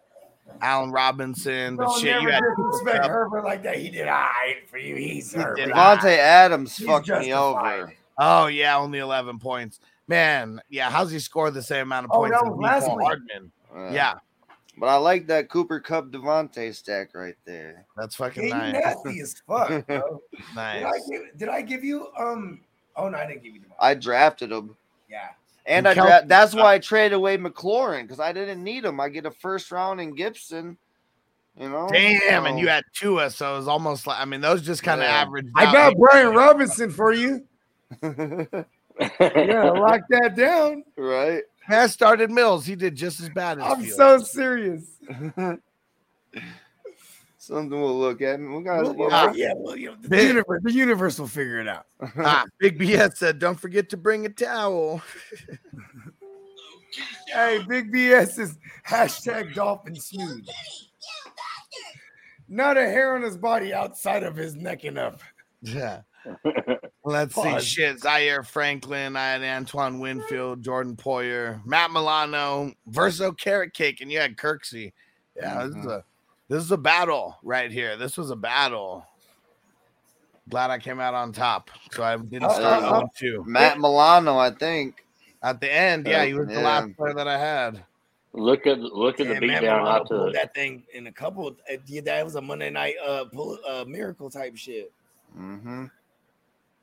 Allen Robinson. But Don't shit, you had disrespect Herbert like that. He did all right for you. He's He did Herbert. all Davante Adams He's fucked me over. Oh yeah, only 11 points. Man, yeah, how's he score the same amount of Oh, points that as was last week. Hardman? Uh, Yeah, But I like that Cooper Kupp Davante stack right there. that's fucking you nice. nasty as fuck, bro. Did I, give, did I give you um? Oh no, I didn't give you the ball. I drafted him. Yeah. And And I Kel- dra- that's why I traded away McLaurin because I didn't need him. I get a first round in Gibson. You know? Damn, and you So- had Tua, so it was almost like I mean those just kind of Yeah. average. I got Brian Robinson for you. Yeah, lock that down. right? I started Mills. He did just as bad as I'm Fields. so serious. Something we'll look at. We got Well, you know, yeah, well, you know, the, Big- universe, the universe will figure it out. ah, Big BS said, "Don't forget to bring a towel." Hey, Big BS is hashtag dolphin smooth. Not a hair on his body outside of his neck and up. Yeah. Let's Pause. see. Shit. Zaire Franklin. I had Antoine Winfield, Jordan Poyer, Matt Milano, Verso Carrot Cake, and you had Kirksey. Yeah, this is a this is a battle right here. This was a battle. Glad I came out on top. So I didn't Uh, start uh, one two. Matt Milano, I think. At the end, yeah, he was the last player that I had. Look at look at Yeah, the beatdown I Milano pulled that thing in a couple. Of, uh, yeah, that was a Monday night uh, pull, uh miracle type shit. Mm-hmm.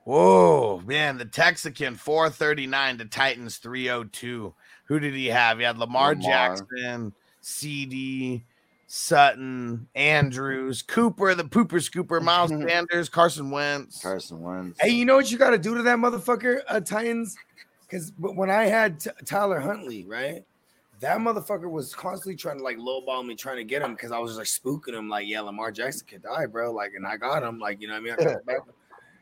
Whoa, man, the Texican 439 to Titans 302. Who did he have? He had Lamar, Lamar. Jackson, CeeDee, Sutton, Andrews, Cooper, the pooper scooper, Miles Sanders, Carson Wentz. Carson Wentz. Hey, you know what you got to do to that motherfucker, uh, Titans? Because when I had T- Tyler Huntley, right, that motherfucker was constantly trying to like lowball me, trying to get him because I was just like spooking him, like, yeah, Lamar Jackson could die, bro. Like, and I got him, like, you know what I mean? I got him back.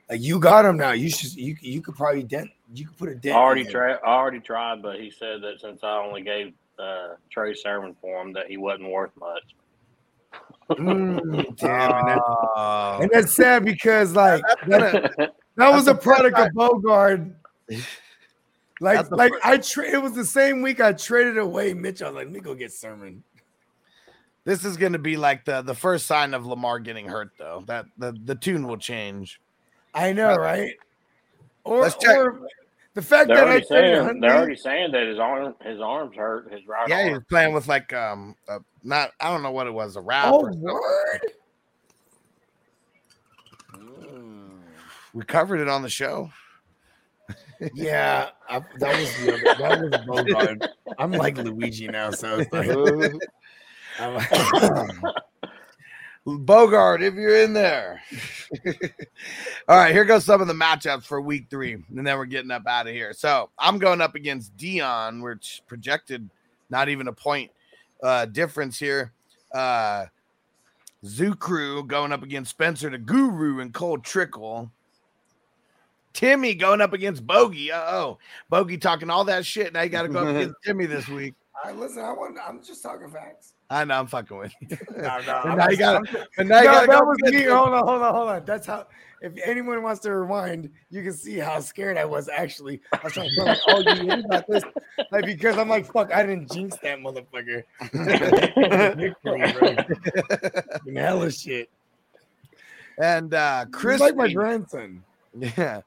Like, you got him now. You should, you you could probably dent, you could put a dent. I already tried. I already tried, but he said that since I only gave uh, Trey Sermon for him, that he wasn't worth much. Mm, damn, and, that- Oh. and that's sad because like that, that was a product of Bogard. Like, like fir- I tra- it was the same week I traded away Mitch. I was like, let me go get Sermon. This is going to be like the, the first sign of Lamar getting hurt, though. That the, the tune will change. I know, right? Or, let's check. or the fact They're that I already traded saying they're already saying that his arm his arms hurt. His right Yeah, he was playing with like um a, not I don't know what it was a wrap. oh or something. word. We covered it on the show. Yeah, I, that was the other, that was Bogart. I'm like Luigi now, so it's like, I'm like Bogart, if you're in there. All right, here goes some of the matchups for week three, and then we're getting up out of here. So I'm going up against Dion, which projected not even a point uh, difference here. Uh, Zoo Crew going up against Spencer the Guru and Cole Trickle. Timmy going up against Bogey. Oh, Bogey talking all that shit. Now you got to go up against Timmy this week. All right, listen, I want, I'm just talking facts. I know I'm fucking with you. No, no, And now you got I'm to. just- And now you No, that was me. Hold on, hold on, hold on. That's how. If anyone wants to rewind, you can see how scared I was. Actually, I was trying to like, oh, you about this? Like because I'm like, fuck, I didn't jinx that motherfucker. Hella shit. And uh Chris like my grandson. Yeah.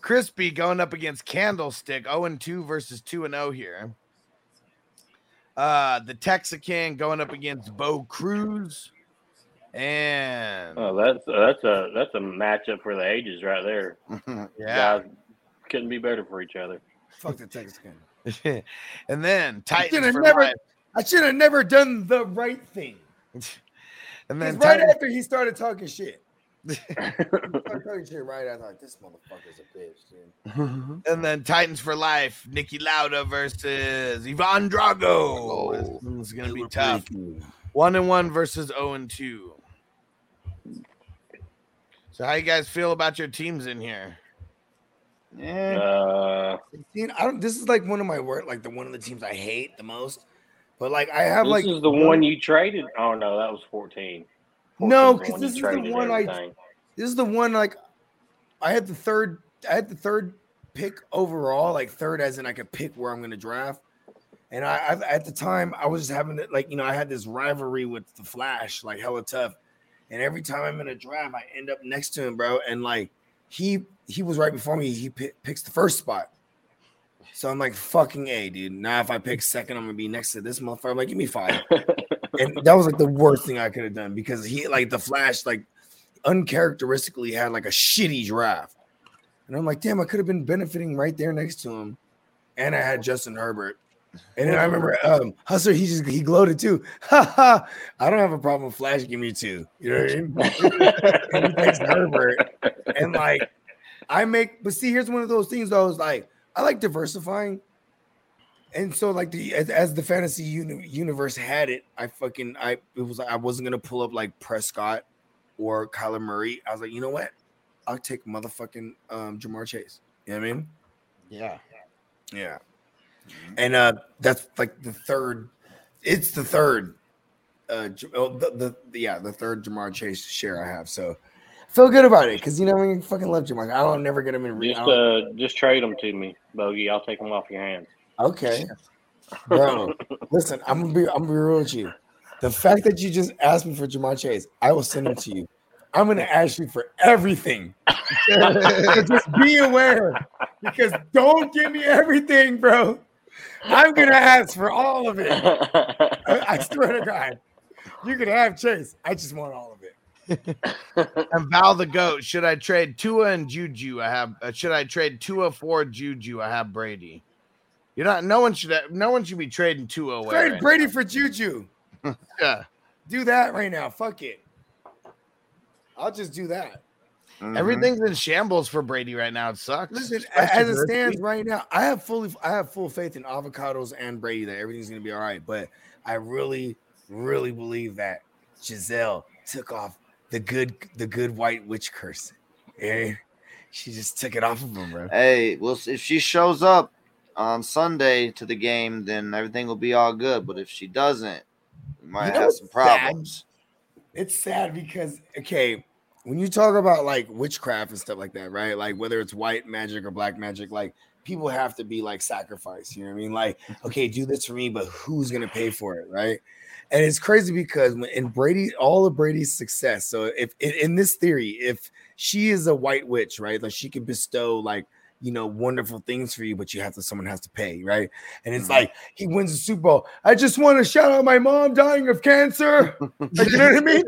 Crispy going up against Candlestick 0 and 2 versus 2 and 0 here. Uh the Texican going up against Bo Cruz. And Oh, that's that's a that's a matchup for the ages right there. yeah. Guys couldn't be better for each other. Fuck the Texican. and then I should have never. life. I should have never done the right thing. And Because then right Titans, after he started talking shit, he started talking shit right I thought this motherfucker's a bitch, dude. and then Titans for life. Niki Lauda versus Ivan Drago. This one's gonna be tough. One and one versus 0 and 2. So how you guys feel about your teams in here? Yeah. Uh, I don't. This is like one of my work, like the one of the teams I hate the most. But like I have this like is the one you traded. Oh no, that was fourteen. No, 14 's the because this is the one I. This is the one like I had the third. I had the third pick overall, like third as in I could pick where I'm going to draft. And I, I at the time I was just having it like you know I had this rivalry with the Flash, like hella tough. And every time I'm in a draft, I end up next to him, bro. And like he he was right before me. He pi- picks the first spot. So I'm like, fucking A, dude. Now if I pick second, I'm gonna be next to this motherfucker. I'm like, give me five. and that was like the worst thing I could have done because he like the Flash, like uncharacteristically had like a shitty draft. And I'm like, damn, I could have been benefiting right there next to him. And I had Justin Herbert. And then I remember um Hustler, he just he gloated too. Ha ha. I don't have a problem with Flash. Give me two. You know what I mean? and Herbert. And like I make, but see, here's one of those things though, is like I like diversifying. And so, like the as, as the fantasy uni- universe had it, I fucking I it was I wasn't gonna pull up like Prescott or Kyler Murray. I was like, you know what? I'll take motherfucking um Ja'Marr Chase. You know what I mean? Yeah. Yeah. And uh that's like the third, it's the third uh oh, the, the, the yeah, the third Ja'Marr Chase share I have. So feel good about it because you know I mean fucking love Ja'Marr. I don't never get him in re- Just uh, just trade them to me, Bogey. I'll take them off your hands. Okay. Bro, listen, I'm gonna be I'm gonna be real with you. The fact that you just asked me for Ja'Marr Chase, I will send him to you. I'm gonna ask you for everything. Just be aware because don't give me everything, bro. I'm gonna ask for all of it. I, I swear to God. You can have Chase. I just want all of it. And Val the Goat, should I trade Tua and Juju? I have. Uh, should I trade Tua for Juju? I have Brady. You're not. No one should. No one should be trading Tua away. Oh Trade right Brady for Juju. now. Yeah. Do that right now. Fuck it. I'll just do that. Mm-hmm. Everything's in shambles for Brady right now. It sucks. Listen, Especially as it this stands right now, I have fully, I have full faith in avocados and Brady that everything's gonna be all right. But I really, really believe that Gisele took off the good, the good white witch curse. Yeah, she just took it off of him, bro. Hey, well, if she shows up on Sunday to the game, then everything will be all good. But if she doesn't, we might You know have some problems. It's sad because okay, when you talk about like witchcraft and stuff like that, right? Like whether it's white magic or black magic, like people have to be like sacrificed. You know what I mean? Like, okay, do this for me, but who's gonna pay for it, right? And it's crazy because when in Brady, all of Brady's success. So if in, in this theory, if she is a white witch, right, like she can bestow like you know wonderful things for you, but you have to someone has to pay, right? And it's mm-hmm. like he wins the Super Bowl. I just want to shout out my mom dying of cancer. Like, you know what I mean?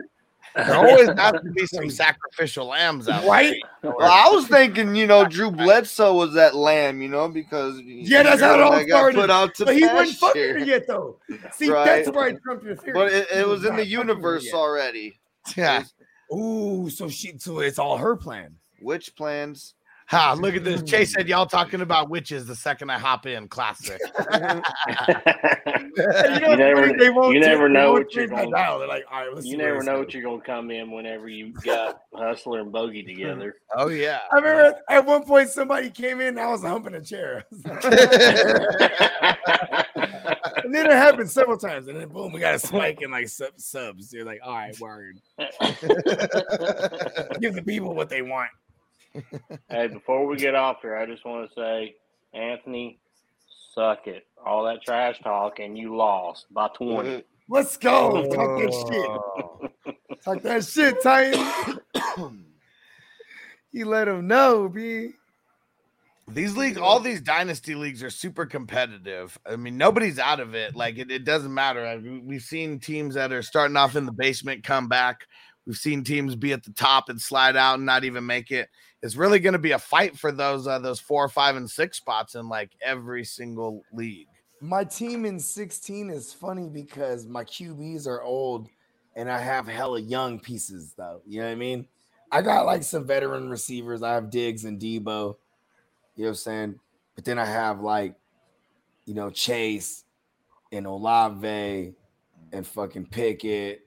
There always has to be some sacrificial lambs out there. Right? Well, I was thinking, you know, Drew Bledsoe was that lamb, you know, because Yeah, that's how it all started. Put out to but he wasn't fucking yet, though. See, Right. that's why I trumped your theory. But it, it was in the universe already. Yeah. Ooh, so she so it's all her plan. Which plans? Ha, look at this. Chase said y'all talking about witches the second I hop in. Classic. you never, They won't you never know what you're take my going. dial. They're like, all right, let's You never know what you're gonna come in whenever you got Hustler and Bogey together. Oh yeah. I remember at one point somebody came in and I was humping a chair. and then it happened several times. And then boom, we got a spike in like sub- subs. You're like, all right, word. Give the people what they want. Hey, before we get off here, I just want to say, Anthony, suck it. All that trash talk, and you lost by 20. Mm-hmm. Let's go. Talk that shit. Talk that shit, Titan. you let them know, B. These leagues, all these dynasty leagues are super competitive. I mean, nobody's out of it. Like it, it doesn't matter. I mean, we've seen teams that are starting off in the basement come back. We've seen teams be at the top and slide out and not even make it. It's really going to be a fight for those uh, those four, five, and six spots in like every single league. My team in 16 is funny because my QBs are old and I have hella young pieces though. You know what I mean? I got like some veteran receivers. I have Diggs and Deebo. You know what I'm saying? But then I have like, you know, Chase and Olave and fucking Pickett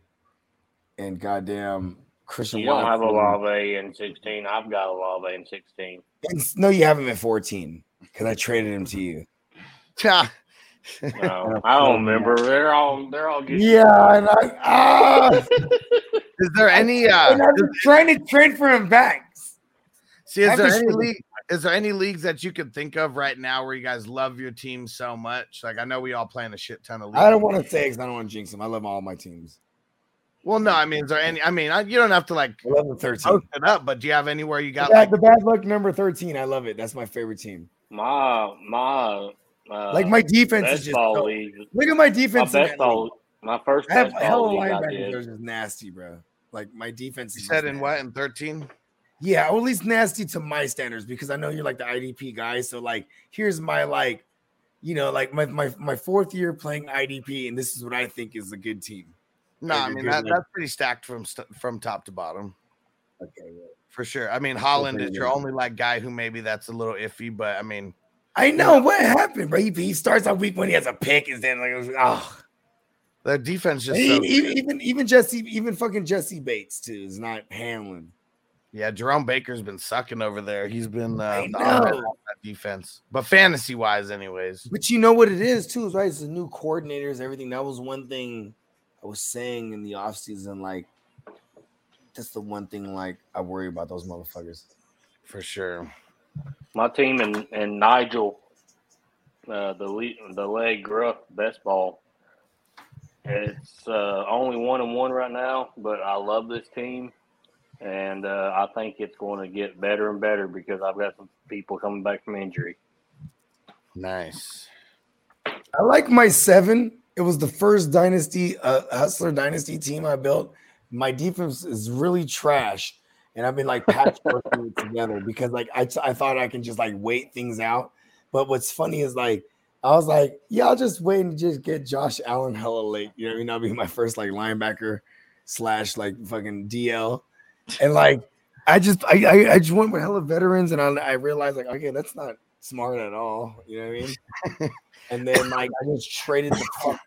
and goddamn Christian You don't have Watson. Olave in 16. I've got a Olave in 16. And s- No, you have him at 14 because I traded him to you. No, I don't remember. They're all they're all good. Yeah, and I, ah, Is there any uh and I've been trying to trade for him back. see is there any league is there any leagues that you could think of right now where you guys love your team so much? Like I know we all play in a shit ton of leagues. I don't want to say because I don't want to jinx them. I love all my teams. Well, no, I mean, is there any? I mean, I, you don't have to like 11 13. post it up, but do you have anywhere you got Yeah, like the bad luck number 13. I love it. That's my favorite team. My my uh, Like my defense is just so- Look at my My defense. in best that ball. My first I have best hella ball league linebackers. They're just nasty, bro. Like my defense is you said just in what in thirteen? Yeah, or at least nasty to my standards because I know you're like the IDP guy. So like, here's my like, you know, like my my my fourth year playing IDP, and this is what I think is a good team. No, I a mean that, like- that's pretty stacked from from top to bottom Okay, yeah. for sure. I mean, Holland is your only like guy who maybe that's a little iffy, but I mean, I know what happened, bro. He, he starts out week when he has a pick, and then like, oh, their defense just so, even, even even Jessie, even fucking Jessie Bates too is not handling. yeah. Jerome Baker's been sucking over there. He's been uh, the on- that defense, but fantasy wise, anyways. But you know what it is too, is right? It's the new coordinators, everything. That was one thing I was saying in the off season, Like, that's the one thing like I worry about those motherfuckers. For sure. My team and, and Nigel, uh, the le- the leg gruff best ball. It's uh, only one and one right now, but I love this team, and uh, I think it's going to get better and better because I've got some people coming back from injury. Nice. I like my seven. It was the first dynasty, uh, hustler dynasty team I built. My defense is really trash, and I've been like patchworking it together because like I, t- I thought I can just like wait things out. But what's funny is like I was like, yeah, I'll just wait and just get Josh Allen hella late. You know I mean? I'll be my first like linebacker slash like fucking DL, and like I just I I, I just went with hella veterans, and I, I realized like okay, that's not smart at all. You know what I mean? and then like I just traded the fuck,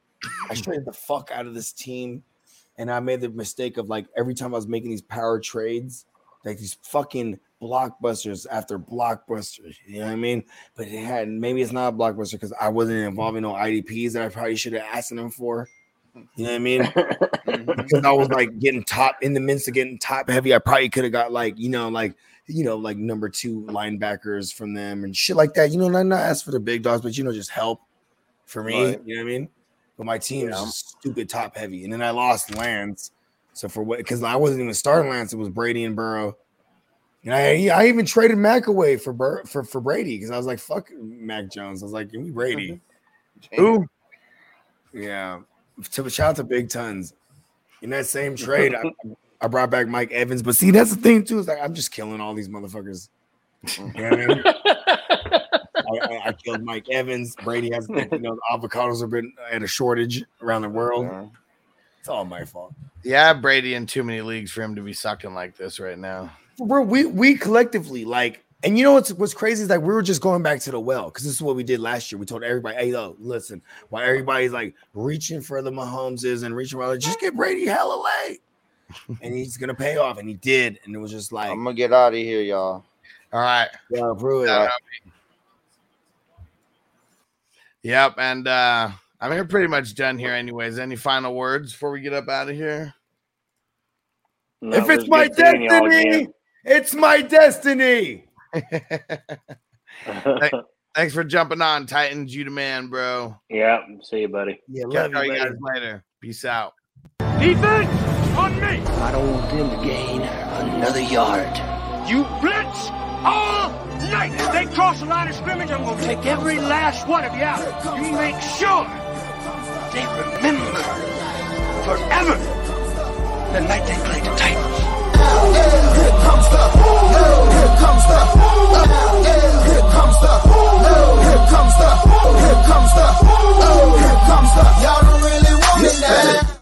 I traded the fuck out of this team, and I made the mistake of like every time I was making these power trades, like these fucking blockbusters after blockbusters. You know what I mean? But it had maybe it's not a blockbuster because I wasn't involving no IDPs that I probably should have asked them for. You know what I mean? because I was like getting top in the midst of getting top heavy. I probably could have got like you know like you know like number two linebackers from them and shit like that. You know, not not ask for the big dogs, but you know just help for me. Right. You know what I mean? But my team Yeah. is stupid top heavy, and then I lost Lance. So for what? Because I wasn't even starting Lance. It was Brady and Burrow. And I, I even traded Mac away for Bur- for for Brady because I was like, "Fuck Mac Jones." I was like, "Give me Brady." Who? Yeah. To shout out to Big Tons. In that same trade, I, I brought back Mike Evans, but see, that's the thing too. Is like I'm just killing all these motherfuckers. You know what I mean? I, I, I killed Mike Evans. Brady has, you know, the avocados have been at a shortage around the world. It's all my fault. Yeah, Brady in too many leagues for him to be sucking like this right now. Bro, we we collectively like, and you know what's what's crazy is like we were just going back to the well because this is what we did last year. We told everybody, hey, yo, listen, while everybody's like reaching for the Mahomeses and reaching for just get Brady hella late, and he's gonna pay off, and he did, and it was just like I'm gonna get out of here, y'all. All right. Yeah, bro. Yep, and uh I mean we're pretty much done here anyways. Any final words before we get up out of here? No, if it's my good seeing y'all destiny, it's my destiny. Thanks for jumping on, Titans. You the man, bro. Yeah, see you, buddy. Yeah, Catch love you you, guys later. Peace out. Defense on me. I don't want them to gain another yard. You blitz all night they cross the line of scrimmage, I'm going to take every last one of you out. You make sure they remember forever the night they played the Titans. Here comes the, here comes the, here comes the, here comes the, here comes the, here comes the, y'all don't really want it now.